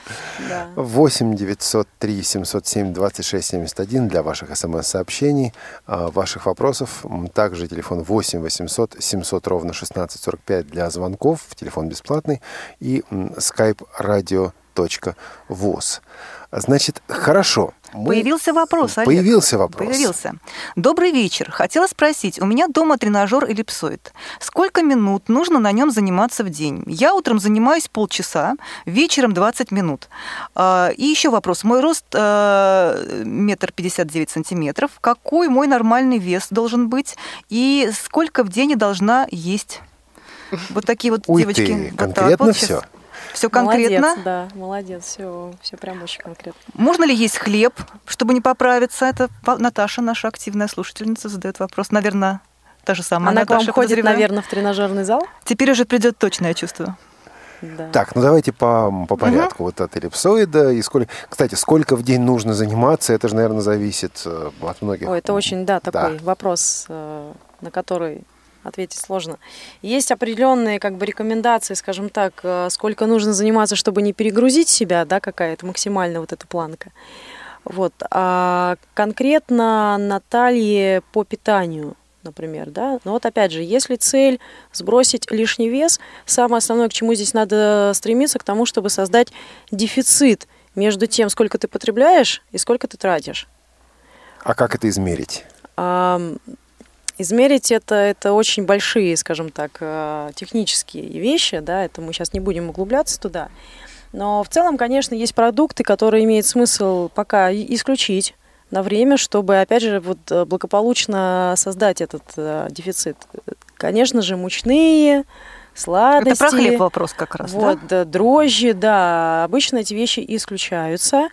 8 903 707 26 71 для ваших смс-сообщений, а, ваших вопросов. Также телефон 8 800 700 ровно 1645 для звонков, телефон бесплатный. И skype radio voz. Значит, хорошо. Мы... Появился вопрос, Олег. Появился вопрос. Появился. Добрый вечер. Хотела спросить, у меня дома тренажер эллипсоид. Сколько минут нужно на нем заниматься в день? Я утром занимаюсь полчаса, вечером 20 минут. А, и еще вопрос. Мой рост э, метр пятьдесят девять сантиметров. Какой мой нормальный вес должен быть? И сколько в день я должна есть? Вот такие вот Ой девочки. Ты, вот конкретно вот все? Все конкретно? Молодец, да, молодец, все, все прям очень конкретно. Можно ли есть хлеб, чтобы не поправиться? Это Наташа, наша активная слушательница, задает вопрос. Наверное, та же самая Она Наташа, к вам ходит, наверное, в тренажерный зал? Теперь уже придет точно, я чувствую. Да. Так, ну давайте по, по порядку. Угу. Вот от эллипсоида. И сколько... Кстати, сколько в день нужно заниматься, это же, наверное, зависит э, от многих. Ой, это очень, да, такой да. вопрос, э, на который ответить сложно. Есть определенные как бы рекомендации, скажем так, э, сколько нужно заниматься, чтобы не перегрузить себя, да, какая-то максимальная вот эта планка. Вот. А конкретно Наталье по питанию, например, да. Но вот опять же, если цель сбросить лишний вес, самое основное, к чему здесь надо стремиться, к тому, чтобы создать дефицит между тем, сколько ты потребляешь и сколько ты тратишь. А как это измерить? Измерить это, это очень большие, скажем так, э, технические вещи, да, это мы сейчас не будем углубляться туда. Но в целом, конечно, есть продукты, которые имеет смысл пока исключить на время, чтобы, опять же, вот э, благополучно создать этот э, дефицит. Конечно же, мучные, сладости. Это про хлеб вопрос как раз, вот, да? Дрожжи, да. Обычно эти вещи исключаются.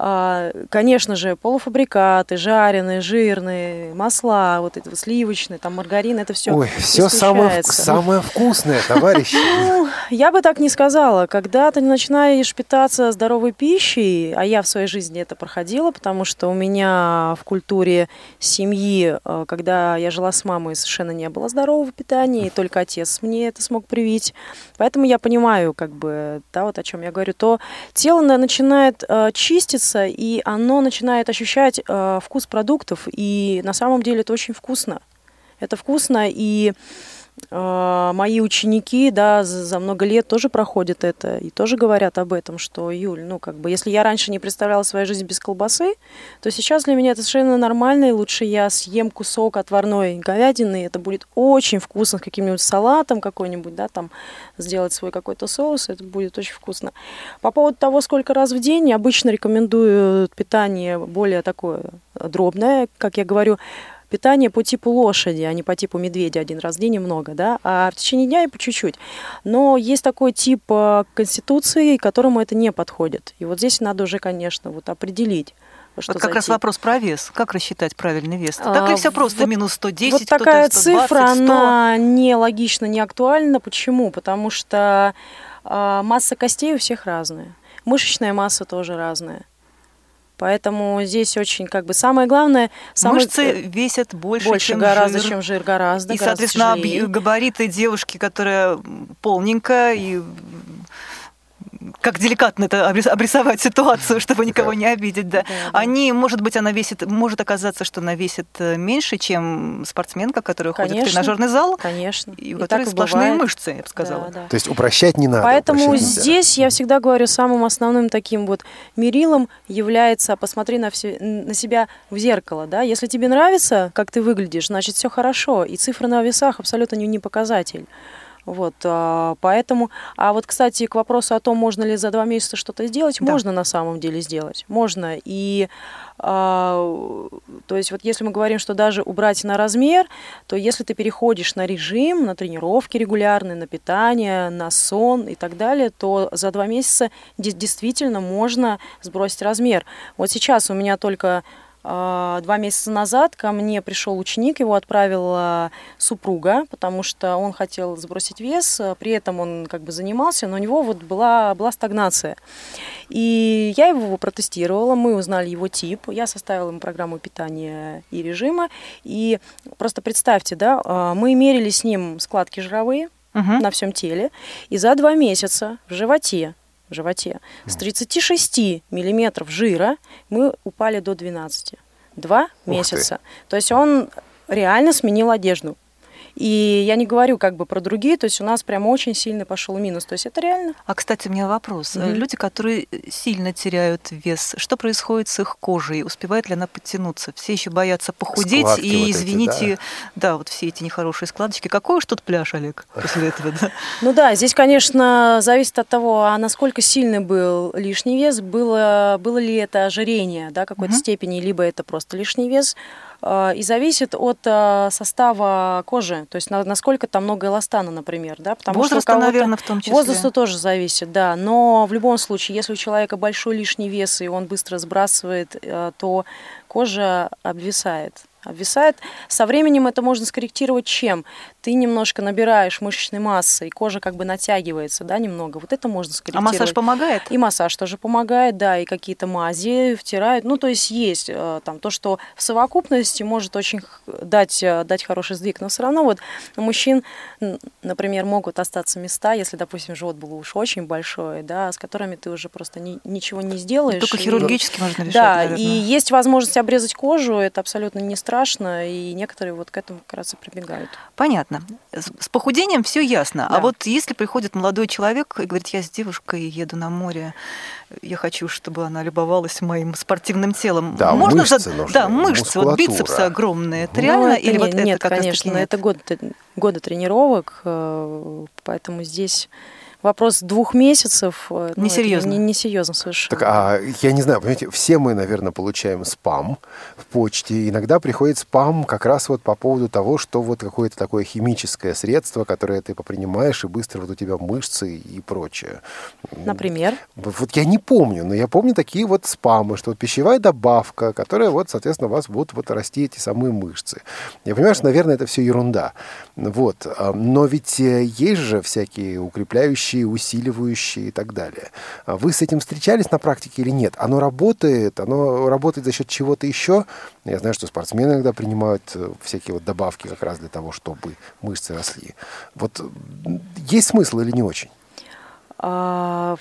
А, конечно же, полуфабрикаты, жареные, жирные, масла, вот эти вот сливочные, там маргарин, это все Ой, все самое, самое вкусное, товарищи. *laughs* Ну, я бы так не сказала. Когда ты начинаешь питаться здоровой пищей, а я в своей жизни это проходила, потому что у меня в культуре семьи, э, когда я жила с мамой, совершенно не было здорового питания, и только отец мне это смог привить. Поэтому я понимаю, как бы, да, вот о чем я говорю, то тело начинает э, чиститься мясо, и оно начинает ощущать э, вкус продуктов, и на самом деле это очень вкусно. Это вкусно, и мои ученики, да, за, много лет тоже проходят это и тоже говорят об этом, что, Юль, ну, как бы, если я раньше не представляла свою жизнь без колбасы, то сейчас для меня это совершенно нормально, и лучше я съем кусок отварной говядины, это будет очень вкусно, с каким-нибудь салатом какой-нибудь, да, там, сделать свой какой-то соус, это будет очень вкусно. По поводу того, сколько раз в день, обычно рекомендую питание более такое дробное, как я говорю, питание по типу лошади, а не по типу медведя один раз в день и много, да, а в течение дня и по чуть-чуть. Но есть такой тип э, конституции, которому это не подходит. И вот здесь надо уже, конечно, вот определить. Что вот как зайти. раз вопрос про вес. Как рассчитать правильный вес? Так ли все просто вот, минус 110, Вот такая 120, цифра, 100? она не логична, не актуальна. Почему? Потому что э, масса костей у всех разная. Мышечная масса тоже разная. Поэтому здесь очень как бы самое главное... Самое... Мышцы весят больше, больше чем гораздо, жир. чем жир, гораздо. И, гораздо соответственно, тяжелее. габариты девушки, которая полненькая и как деликатно это обрисовать ситуацию, чтобы никого не обидеть, да. да, да. Они, может быть, она весит, может оказаться, что она весит э, меньше, чем спортсменка, которая конечно, ходит в тренажерный зал. Конечно. И у которой сплошные бывает. мышцы, я бы сказала. Да, да. То есть упрощать не надо. Поэтому здесь нельзя. я всегда говорю, самым основным таким вот мерилом является посмотри на, все, на себя в зеркало, да. Если тебе нравится, как ты выглядишь, значит все хорошо, и цифры на весах абсолютно не показатель. Вот, а, поэтому, а вот, кстати, к вопросу о том, можно ли за два месяца что-то сделать, да. можно на самом деле сделать, можно. И, а, то есть, вот если мы говорим, что даже убрать на размер, то если ты переходишь на режим, на тренировки регулярные, на питание, на сон и так далее, то за два месяца действительно можно сбросить размер. Вот сейчас у меня только два месяца назад ко мне пришел ученик, его отправила супруга, потому что он хотел сбросить вес, при этом он как бы занимался, но у него вот была, была стагнация. И я его протестировала, мы узнали его тип, я составила ему программу питания и режима, и просто представьте, да, а, мы мерили с ним складки жировые, угу. на всем теле. И за два месяца в животе в животе. С 36 миллиметров жира мы упали до 12. Два месяца. То есть он реально сменил одежду. И я не говорю как бы про другие, то есть у нас прям очень сильно пошел минус. То есть это реально. А, кстати, у меня вопрос. Mm-hmm. Люди, которые сильно теряют вес, что происходит с их кожей? Успевает ли она подтянуться? Все еще боятся похудеть, Складки и, вот извините, эти, да. да, вот все эти нехорошие складочки. Какой уж тут пляж, Олег, после *laughs* этого, да? Ну да, здесь, конечно, зависит от того, а насколько сильный был лишний вес, было, было ли это ожирение, да, какой-то mm-hmm. степени, либо это просто лишний вес. Э, и зависит от э, состава кожи, то есть насколько там много эластана, например, да, потому Возраста, что наверное, в том числе. Возраста тоже зависит, да, но в любом случае, если у человека большой лишний вес и он быстро сбрасывает, э, то кожа обвисает обвисает. Со временем это можно скорректировать чем? Ты немножко набираешь мышечной массы, и кожа как бы натягивается, да, немного. Вот это можно А скорректировать. массаж помогает? И массаж тоже помогает, да, и какие-то мази втирают. Ну, то есть есть э, там то, что в совокупности может очень дать, э, дать хороший сдвиг. Но все равно вот у мужчин, например, могут остаться места, если, допустим, живот был уж очень большой, да, с которыми ты уже просто ни- ничего не сделаешь. Только И- хирургически можно решать, Да, наверное. и есть возможность обрезать кожу, это абсолютно не страшно, и некоторые вот к этому как раз и прибегают. Понятно. С с похудением все ясно. А Да. вот если приходит молодой человек и говорит, я с девушкой еду на море, я хочу, чтобы она любовалась моим спортивным телом. Да, Можно мышцы за- нужны, Да, мышцы, вот бицепсы огромные. Это Ну, реально? это Или не- вот это нет, как раз-таки конечно, нет? это годы, годы тренировок, э, поэтому здесь вопрос двух месяцев. э, ну, это Несерьезно. Не, несерьезно совершенно. Так, а я не знаю, понимаете, все мы, наверное, получаем спам в почте. Иногда приходит спам как раз вот по поводу того, что вот какое-то такое химическое средство, которое ты попринимаешь, и быстро вот у тебя мышцы и прочее. Например? Вот я не помню, но я помню такие вот спамы, что вот пищевая добавка, которая вот, соответственно, у вас будут вот расти эти самые мышцы. Я понимаю, что, наверное, это все ерунда. Вот. а, Но ведь э, есть же всякие укрепляющие, усиливающие и так далее. А Вы с этим встречались на практике или нет? Оно работает? Оно работает за счет чего-то еще? Я знаю, что спортсмены иногда принимают э, всякие вот добавки как раз для того, чтобы мышцы росли. Вот есть смысл или не очень? А,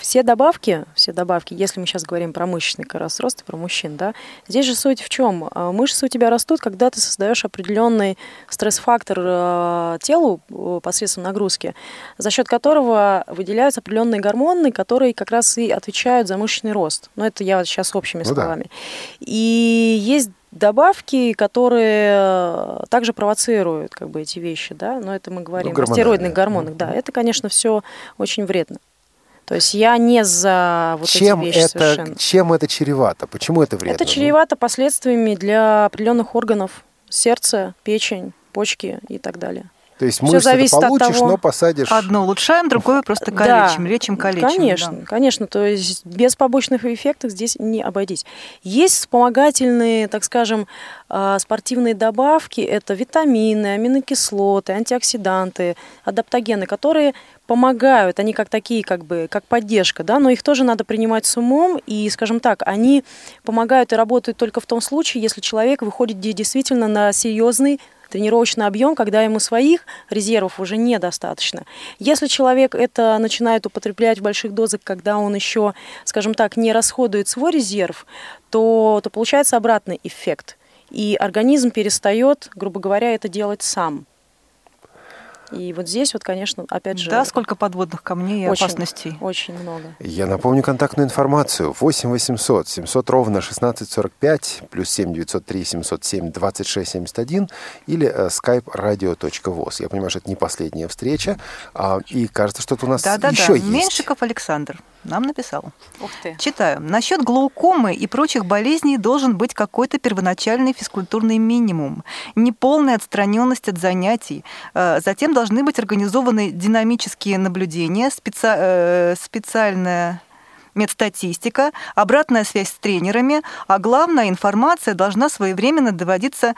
все добавки, все добавки, если мы сейчас говорим про мышечный как раз рост и про мужчин, да, здесь же суть в чем? А, Мышцы у тебя растут, когда ты создаешь определенный стресс-фактор э, телу э, посредством нагрузки, за счет которого выделяются определенные гормоны, которые как раз и отвечают за мышечный рост. Но это я сейчас общими Ну да. словами. И есть добавки, которые также провоцируют как бы эти вещи, да, но это мы говорим о гормональные. стероидных гормонах, да, это, конечно, все очень вредно. То есть я не за вот чем, эти вещи это, совершенно. чем это чревато? Почему это вредно? Это чревато последствиями для определенных органов сердца, печень, почки и так далее. То есть мышцы ты зависит от получишь, того- но посадишь... Одно улучшаем, другое просто Да, калечим, лечим, калечим. Конечно, да. конечно. То есть без побочных эффектов здесь не обойтись. Есть вспомогательные, так скажем, а, спортивные добавки. Это витамины, аминокислоты, антиоксиданты, адаптогены, которые помогают, они как такие, как бы, как поддержка, да, но их тоже надо принимать с умом, и, скажем так, они помогают и работают только в том случае, если человек выходит де- действительно на серьезный тренировочный объем, когда ему своих резервов уже недостаточно. Если человек это начинает употреблять в больших дозах, когда он еще, скажем так, не расходует свой резерв, то, то получается обратный эффект. И организм перестает, грубо говоря, это делать сам. И вот здесь вот, конечно, опять же... Да, сколько подводных камней и очень, опасностей. Очень много. Я напомню контактную информацию. 8 800 700 ровно 1645, плюс 7 903 707 26 71 или э, skype radio.voz. Я понимаю, что это не последняя встреча, а, и кажется, что-то у нас Да-да-да, еще есть. Меньшиков Александр нам написал. Ух ты. Читаю. Насчет глаукомы и прочих болезней должен быть какой-то первоначальный физкультурный минимум. Неполная отстраненность от занятий. Э, Затем должны быть организованы динамические наблюдения, специ- э, специальная медстатистика, обратная связь с тренерами, а главное, информация должна своевременно доводиться,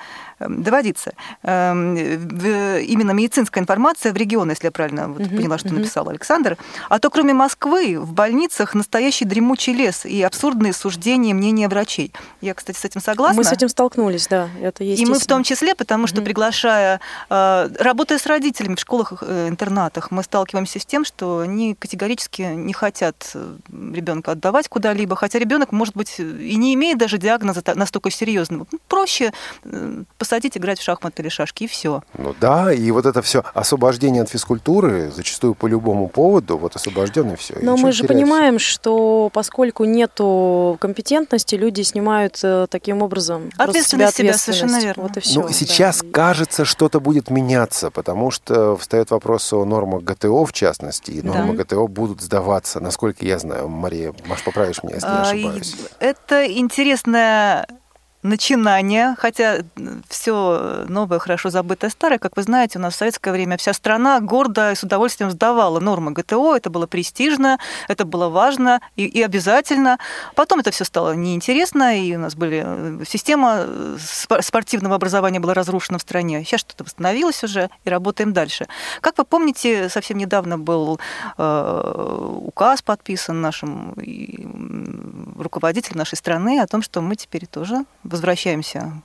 доводиться. Эм, именно медицинская информация в регион, если я правильно вот Мгм, поняла, что мгм. написал Александр. А то кроме Москвы в больницах настоящий дремучий лес и абсурдные суждения и мнения врачей. Я, кстати, с этим согласна. Мы с этим столкнулись, да, это. И мы в том числе, потому что Мгм. приглашая, э, работая с родителями в школах, э, интернатах, мы сталкиваемся с тем, что они категорически не хотят ребенка отдавать куда-либо, хотя ребенок, может быть, и не имеет даже диагноза настолько серьезного. Проще э, посадить играть в шахматы или шашки, и все. Ну да, и вот это все освобождение от физкультуры, зачастую по любому поводу, вот освобожден и все. Но мы же понимаем, что поскольку нету компетентности, люди снимают э, таким образом Ответственность себя, ответственность. совершенно верно. Вот и все. Ну, сейчас кажется, что-то будет меняться, потому что встает вопрос о нормах ГТО, в частности, и нормы Да. ГТО будут сдаваться, насколько я знаю. Мария, Маш, поправишь меня, если я А, и ошибаюсь. Это интересная начинания, хотя все новое, хорошо забытое старое, как вы знаете, у нас в советское время вся страна гордо и с удовольствием сдавала нормы ГТО, это было престижно, это было важно и, и обязательно. Потом это все стало неинтересно, и у нас были э, система э, спортивного образования была разрушена в стране. Сейчас что-то восстановилось уже, и работаем дальше. Как вы помните, совсем недавно был э, указ подписан нашим руководителем нашей страны о том, что мы теперь тоже возвращаемся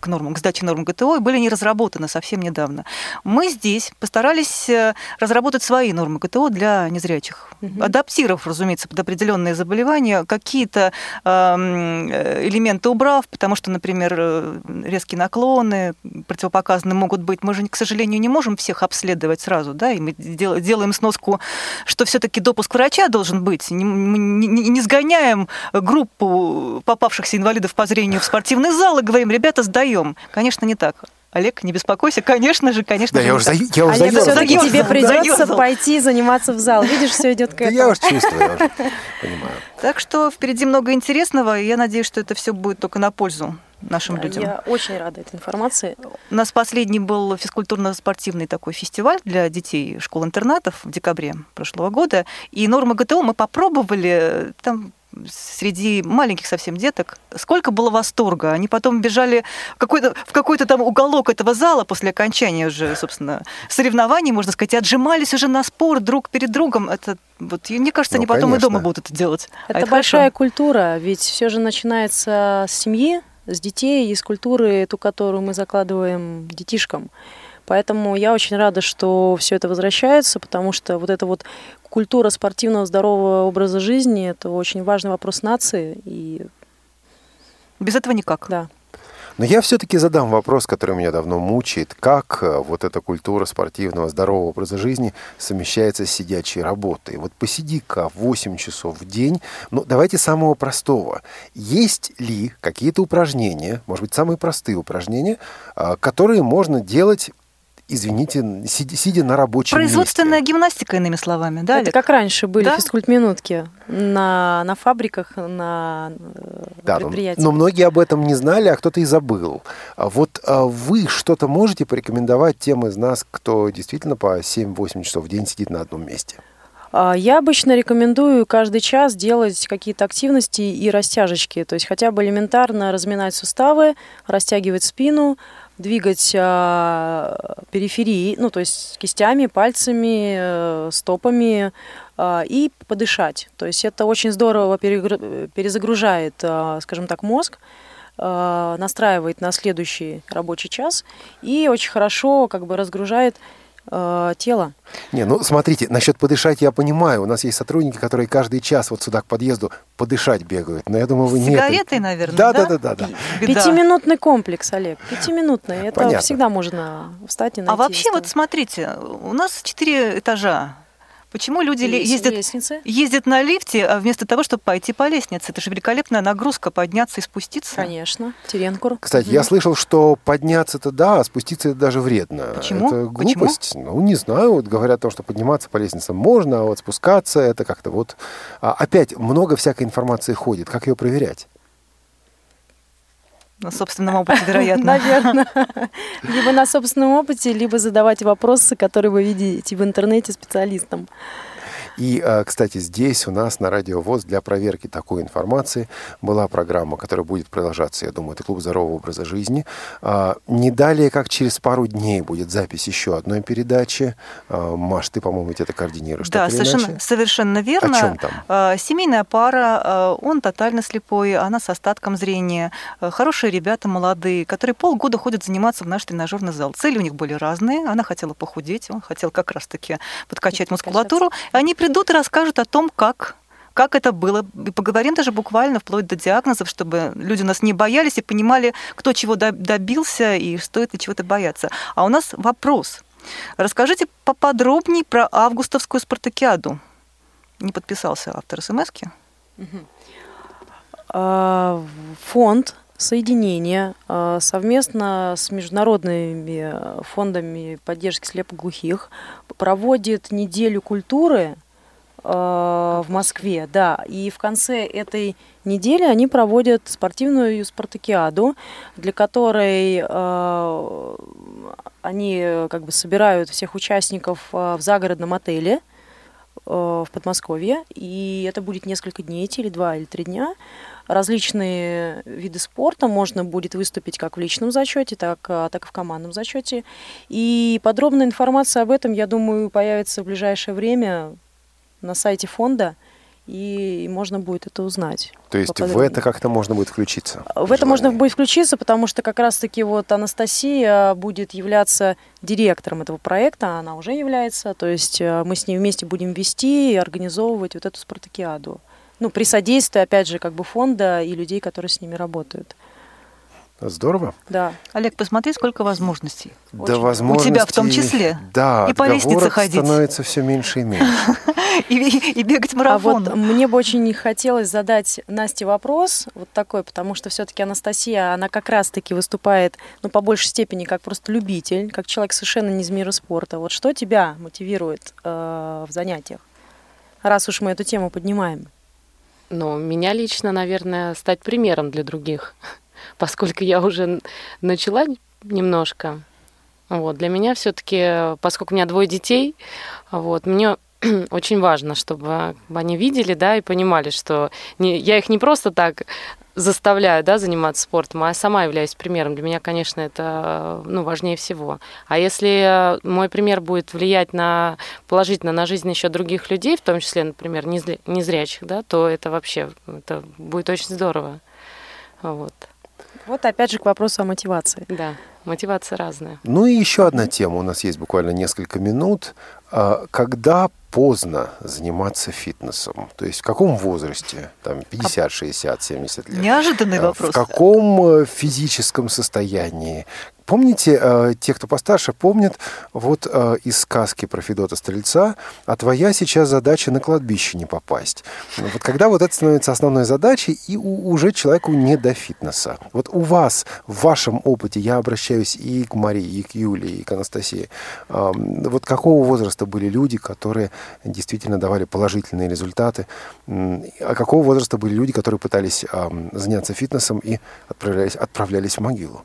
к нормам, к сдаче норм ГТО, и были не разработаны совсем недавно. Мы здесь постарались э, разработать свои нормы ГТО для незрячих, угу. адаптировав, разумеется, под определенные заболевания, какие-то эм, э, элементы убрав, потому что, например, э, резкие наклоны противопоказаны могут быть. Мы же, к сожалению, не можем всех обследовать сразу, да, и мы делаем сноску, что все-таки допуск врача должен быть. Не, не, не сгоняем группу попавшихся инвалидов по зрению в спортивный зал и говорим, ребята, сдайте вдвоем. Конечно, не так. Олег, не беспокойся, конечно же, конечно да, же. Я уже, за, я уже Олег, все-таки тебе придется заерзал. пойти заниматься в зал. Видишь, все идет к этому. Да я уже чувствую, я уже понимаю. Так что впереди много интересного, и я надеюсь, что это все будет только на пользу нашим да, людям. Я очень рада этой информации. У нас последний был физкультурно-спортивный такой фестиваль для детей школ-интернатов в декабре прошлого года. И нормы ГТО мы попробовали, там среди маленьких совсем деток, сколько было восторга. Они потом бежали в какой-то, в какой-то там уголок этого зала после окончания уже, собственно, соревнований, можно сказать, и отжимались уже на спор друг перед другом. Это вот, мне кажется, ну, они потом и дома будут это делать. Это, а это большая хорошо. культура, ведь все же начинается с семьи, с детей, из культуры, ту, которую мы закладываем детишкам. Поэтому я очень рада, что все это возвращается, потому что вот эта вот культура спортивного здорового образа жизни – это очень важный вопрос нации. И... Без этого никак. Да. Но я все-таки задам вопрос, который меня давно мучает. Как э, вот эта культура спортивного, здорового образа жизни совмещается с сидячей работой? Вот посиди-ка 8 часов в день. Ну, давайте самого простого. Есть ли какие-то упражнения, может быть, самые простые упражнения, э, которые можно делать извините, сидя, сидя на рабочем Производственная месте. гимнастика, иными словами, да? Это Олег? как раньше были да? физкульт-минутки на, на фабриках, на э, да, предприятиях. Но, но многие об этом не знали, а кто-то и забыл. А вот а вы что-то можете порекомендовать тем из нас, кто действительно по 7-8 часов в день сидит на одном месте? А, я обычно рекомендую каждый час делать какие-то активности и растяжечки, то есть хотя бы элементарно разминать суставы, растягивать спину, двигать э, периферии, ну то есть кистями, пальцами, э, стопами э, и подышать. То есть это очень здорово перезагружает, э, скажем так, мозг, настраивает на следующий рабочий час и очень хорошо как бы разгружает э, тело. Не, ну смотрите, насчет подышать я понимаю. У нас есть сотрудники, которые каждый час вот сюда к подъезду подышать бегают. Но я думаю, вы не. Сигаретой, наверное. Да, да, да, да, да. Пятиминутный комплекс, Олег. Пятиминутный. Это Понятно. всегда можно встать и найти. А вообще, вот смотрите, у нас четыре этажа Почему люди ездят, лестницы. ездят на лифте, а вместо того, чтобы пойти по лестнице? Это же великолепная нагрузка подняться и спуститься. Конечно, Теренкур. Кстати, угу. я слышал, что подняться-то да, а спуститься это даже вредно. Почему? Это глупость. Почему? Ну, не знаю. Вот говорят то, что подниматься по лестнице можно, а вот спускаться это как-то вот... А, опять много всякой информации ходит. Как ее проверять? На собственном опыте, вероятно. Наверное. *laughs* Либо на собственном опыте, либо задавать вопросы, которые вы видите в интернете специалистам. И, э, кстати, здесь у нас на Радио ВОЗ для проверки такой информации была программа, которая будет продолжаться, я думаю, это клуб здорового образа жизни. А, не далее, как через пару дней будет запись еще одной передачи. А, Маш, ты, по-моему, это координируешь. Да, совершенно, совершенно верно. О чем там? А, семейная пара, он тотально слепой, она с остатком зрения. Хорошие ребята, молодые, которые полгода ходят заниматься в наш тренажерный зал. Цели у них были разные. Она хотела похудеть, он хотел как раз-таки подкачать мускулатуру. Они придут и расскажут о том, как как это было. И поговорим даже буквально вплоть до диагнозов, чтобы люди нас не боялись и понимали, кто чего добился и стоит ли чего-то бояться. А у нас вопрос. Расскажите поподробнее про августовскую спартакиаду. Не подписался автор смс-ки. А, фонд соединения а, совместно с международными фондами поддержки слепоглухих проводит неделю культуры – в Москве, да. И в конце этой недели они проводят спортивную спартакиаду, для которой э, они как бы собирают всех участников э, в загородном отеле э, в Подмосковье. И это будет несколько дней, или два, или три дня различные виды спорта. Можно будет выступить как в личном зачете, так, а, так и в командном зачете. И подробная информация об этом, я думаю, появится в ближайшее время на сайте фонда и можно будет это узнать. То есть в это как-то можно будет включиться? В это можно будет включиться, потому что как раз-таки вот Анастасия будет являться директором этого проекта, она уже является, то есть э, мы с ней вместе будем вести и организовывать вот эту спартакиаду ну, при содействии, опять же, как бы фонда и людей, которые с ними работают. Здорово. Да. Олег, посмотри, сколько возможностей. Да, Очень. возможностей. У тебя в том числе. Да, и по лестнице ходить. становится все меньше и меньше. *laughs* и, и бегать марафон. А вот мне бы очень хотелось задать Насте вопрос вот такой, потому что все-таки Анастасия, она как раз-таки выступает, ну, по большей степени, как просто любитель, как человек совершенно не из мира спорта. Вот что тебя мотивирует э, в занятиях, раз уж мы эту тему поднимаем? Ну, меня лично, наверное, стать примером для других, поскольку я уже начала немножко. Вот, для меня все-таки, поскольку у меня двое детей, вот, мне *clears throat* очень важно, чтобы они видели, да, и понимали, что не, я их не просто так заставляю да, заниматься спортом, а сама являюсь примером. Для меня, конечно, это ну, важнее всего. А если мой пример будет влиять на, положительно на жизнь еще других людей, в том числе, например, незрячих, да, то это вообще это будет очень здорово. Вот. Вот опять же к вопросу о мотивации. Да, мотивация разная. Ну и еще одна тема, у нас есть буквально несколько минут. А, когда поздно заниматься фитнесом? То есть в каком возрасте? Там 50, 60, 70 лет? Неожиданный а, вопрос. В каком э, физическом состоянии? Помните, э, те, кто постарше, помнят вот э, из сказки про Федота Стрельца, а твоя сейчас задача на кладбище не попасть. Вот когда вот это становится основной задачей, и уже человеку не до фитнеса. Вот у вас, в вашем опыте, я обращаюсь и к Марии, и к Юлии, и к Анастасии, э, вот какого возраста были люди, которые действительно давали положительные результаты, а какого возраста были люди, которые пытались э, заняться фитнесом и отправлялись, отправлялись в могилу?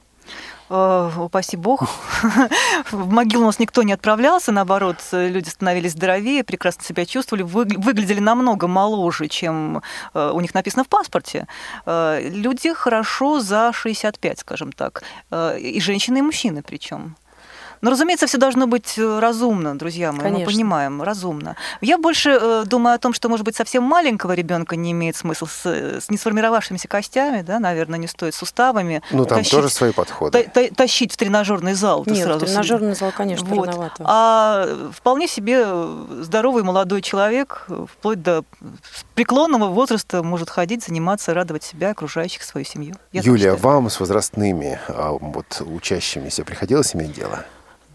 Э, упаси бог, *laughs* в могилу у нас никто не отправлялся, наоборот, люди становились здоровее, прекрасно себя чувствовали, выглядели намного моложе, чем э, у них написано в паспорте. Э, люди хорошо за 65, скажем так, и женщины, и мужчины причем. Но, разумеется, все должно быть э, разумно, друзья мои, Конечно. мы понимаем, разумно. Я больше э, думаю о том, что, может быть, совсем маленького ребенка не имеет смысла с, с несформировавшимся костями, да, наверное, не стоит суставами. Ну, там тащить, тоже свои подходы. Та, та, тащить в тренажерный зал. Нет, сразу тренажерный зал, конечно, вот. А вполне себе здоровый молодой человек, вплоть до преклонного возраста, может ходить, заниматься, радовать себя, окружающих, свою семью. Я Юлия, вам с возрастными а, вот, учащимися приходилось иметь дело?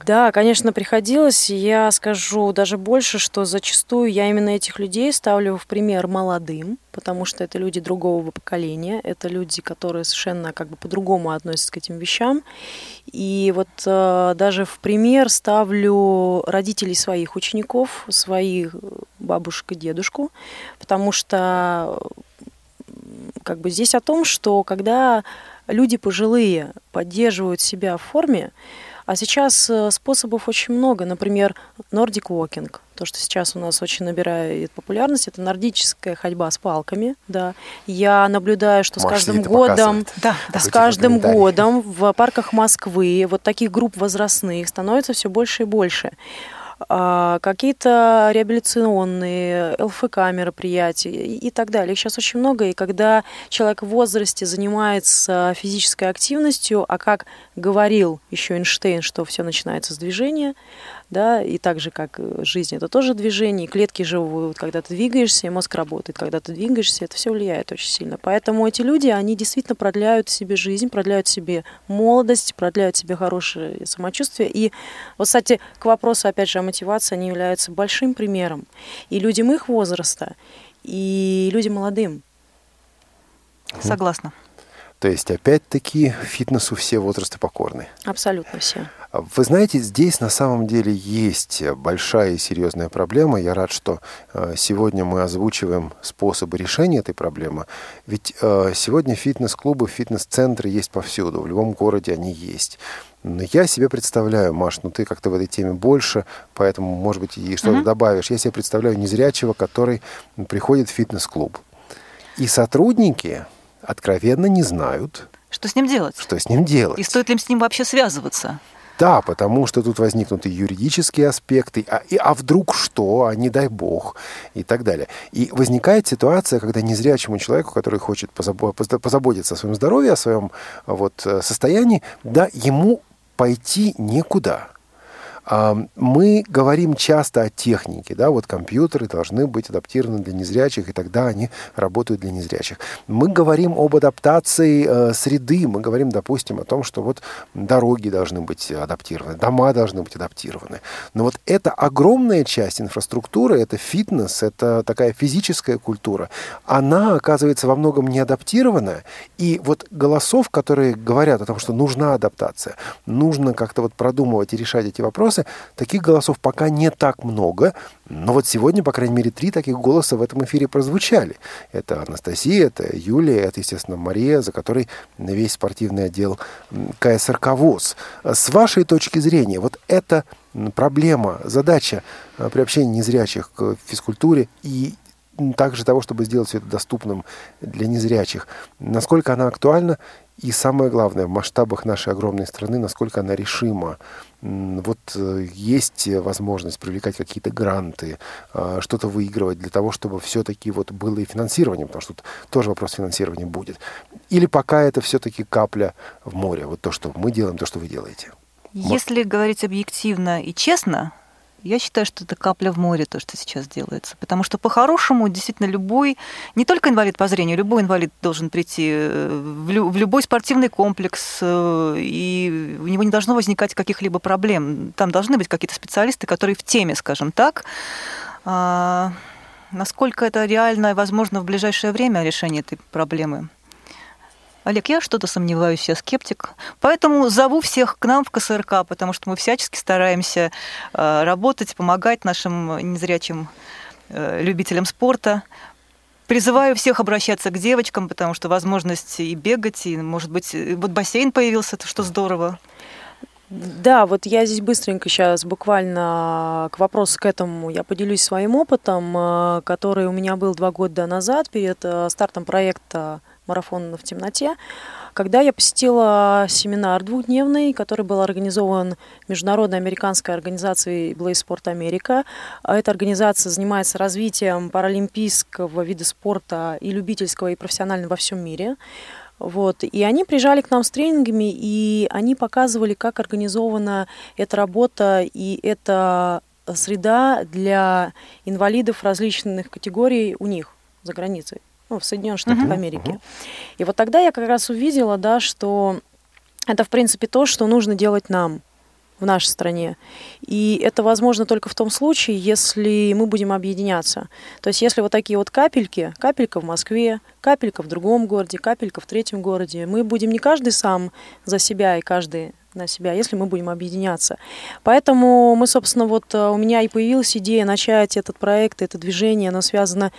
Да, конечно, приходилось. Я скажу даже больше, что зачастую я именно этих людей ставлю в пример молодым, потому что это люди другого поколения, это люди, которые совершенно как бы по-другому относятся к этим вещам. И вот э, даже в пример ставлю родителей своих учеников, своих бабушек и дедушку, потому что как бы здесь о том, что когда люди пожилые поддерживают себя в форме, а сейчас э, способов очень много. Например, Nordic Walking. То, что сейчас у нас очень набирает популярность, это нордическая ходьба с палками. Да. Я наблюдаю, что Маша с каждым годом, да, да, с каждым годом в парках Москвы вот таких групп возрастных становится все больше и больше. А, какие-то реабилитационные, ЛФК мероприятия и так далее. Их сейчас очень много, и когда человек в возрасте занимается физической активностью, а как говорил еще Эйнштейн, что все начинается с движения, да, и так же, как жизнь, это тоже движение, и клетки живут, когда ты двигаешься, и мозг работает, когда ты двигаешься, это все влияет очень сильно. Поэтому эти люди, они действительно продляют себе жизнь, продляют себе молодость, продляют себе хорошее самочувствие. И вот, кстати, к вопросу, опять же, о мотивации, они являются большим примером и людям их возраста, и людям молодым. Согласна. То есть, опять-таки, фитнесу все возрасты покорны. Абсолютно все. Вы знаете, здесь на самом деле есть большая и серьезная проблема. Я рад, что э, сегодня мы озвучиваем способы решения этой проблемы. Ведь э, сегодня фитнес-клубы, фитнес-центры есть повсюду. В любом городе они есть. Но я себе представляю, Маш, ну ты как-то в этой теме больше, поэтому, может быть, и что-то mm-hmm. добавишь. Я себе представляю незрячего, который приходит в фитнес-клуб. И сотрудники откровенно не знают, что с ним делать? Что с ним делать? И стоит ли с ним вообще связываться? Да, потому что тут возникнут и юридические аспекты, а, и, а вдруг что, а не дай бог, и так далее. И возникает ситуация, когда незрячему человеку, который хочет позаботиться о своем здоровье, о своем вот, э, состоянии, да, ему пойти некуда. Мы говорим часто о технике, да, вот компьютеры должны быть адаптированы для незрячих, и тогда они работают для незрячих. Мы говорим об адаптации э, среды, мы говорим, допустим, о том, что вот дороги должны быть адаптированы, дома должны быть адаптированы. Но вот эта огромная часть инфраструктуры, это фитнес, это такая физическая культура, она оказывается во многом не адаптированная, и вот голосов, которые говорят о том, что нужна адаптация, нужно как-то вот продумывать и решать эти вопросы, голоса. Таких голосов пока не так много, но вот сегодня, по крайней мере, три таких голоса в этом эфире прозвучали. Это Анастасия, это Юлия, это, естественно, Мария, за которой весь спортивный отдел КСРК ВОЗ. С вашей точки зрения, вот эта проблема, задача э, приобщения незрячих к физкультуре и также того, чтобы сделать все это доступным для незрячих. Насколько она актуальна и самое главное, в масштабах нашей огромной страны, насколько она решима. Вот э, есть возможность привлекать какие-то гранты, а, что-то выигрывать для того, чтобы все-таки вот было и финансирование, потому что тут тоже вопрос финансирования будет. Или пока это все-таки капля в море, вот то, что мы делаем, то, что вы делаете. Если говорить объективно и честно, я считаю, что это капля в море, то, что сейчас делается. Потому что по-хорошему, действительно, любой, не только инвалид по зрению, любой инвалид должен прийти э, в, лю- в любой спортивный комплекс, э, и у него не должно возникать каких-либо проблем. Там должны быть какие-то специалисты, которые в теме, скажем так. А, насколько это реально и возможно в ближайшее время решение этой проблемы? Олег, я что-то сомневаюсь, я скептик. Поэтому зову всех к нам в КСРК, потому что мы всячески стараемся э, работать, помогать нашим незрячим э, любителям спорта. Призываю всех обращаться к девочкам, потому что возможность и бегать, и, может быть, вот бассейн появился, это что здорово. Да, вот я здесь быстренько сейчас буквально к вопросу к этому я поделюсь своим опытом, э, который у меня был два года назад перед стартом проекта марафон в темноте, когда я посетила семинар двухдневный, который был организован Международной американской организацией Blaze Sport Америка. Эта организация занимается развитием паралимпийского вида спорта и любительского, и профессионального во всем мире. Вот. И они приезжали к нам с тренингами, и они показывали, как организована эта работа и эта среда для инвалидов различных категорий у них за границей ну, в Соединенных Штатах uh-huh. Америки. Uh-huh. И вот тогда я как раз увидела, да, что это, в принципе, то, что нужно делать нам в нашей стране. И это возможно только в том случае, если мы будем объединяться. То есть если вот такие вот капельки, капелька в Москве, капелька в другом городе, капелька в третьем городе, мы будем не каждый сам за себя и каждый на себя, если мы будем объединяться. Поэтому мы, собственно, вот э, у меня и появилась идея начать этот проект, это движение, оно связано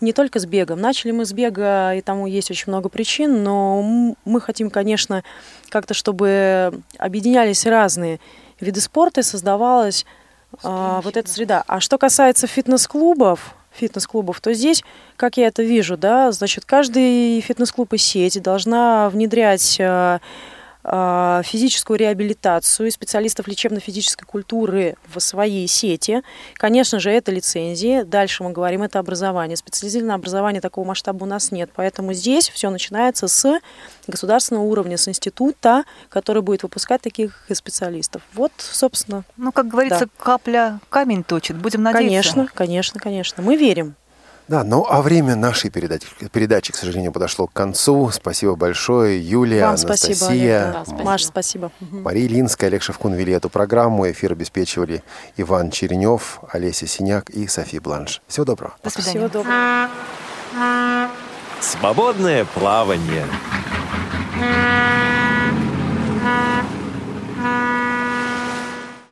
не только с бегом. Начали мы с бега, и тому есть очень много причин, но мы хотим, конечно, как-то, чтобы объединялись разные виды спорта и создавалась а, вот эта среда. А что касается фитнес-клубов, фитнес-клубов, то здесь, как я это вижу, да, значит, каждый фитнес-клуб и сеть должна внедрять а, физическую реабилитацию специалистов лечебно-физической культуры в своей сети. Конечно же, это лицензии. Дальше мы говорим, это образование. Специализированное образование такого масштаба у нас нет. Поэтому здесь все начинается с государственного уровня, с института, который будет выпускать таких специалистов. Вот, собственно. Ну, как говорится, да. капля камень точит. Будем надеяться. Конечно, конечно, конечно. Мы верим. Да, ну а время нашей передачи, передачи, к сожалению, подошло к концу. Спасибо большое, Юлия, Вам Анастасия. Спасибо, да, спасибо. Маш, спасибо. Мария Линская, Олег Шевкун вели эту программу. Эфир обеспечивали Иван Черенев, Олеся Синяк и София Бланш. Всего доброго. До свидания. Всего доброго. Свободное плавание.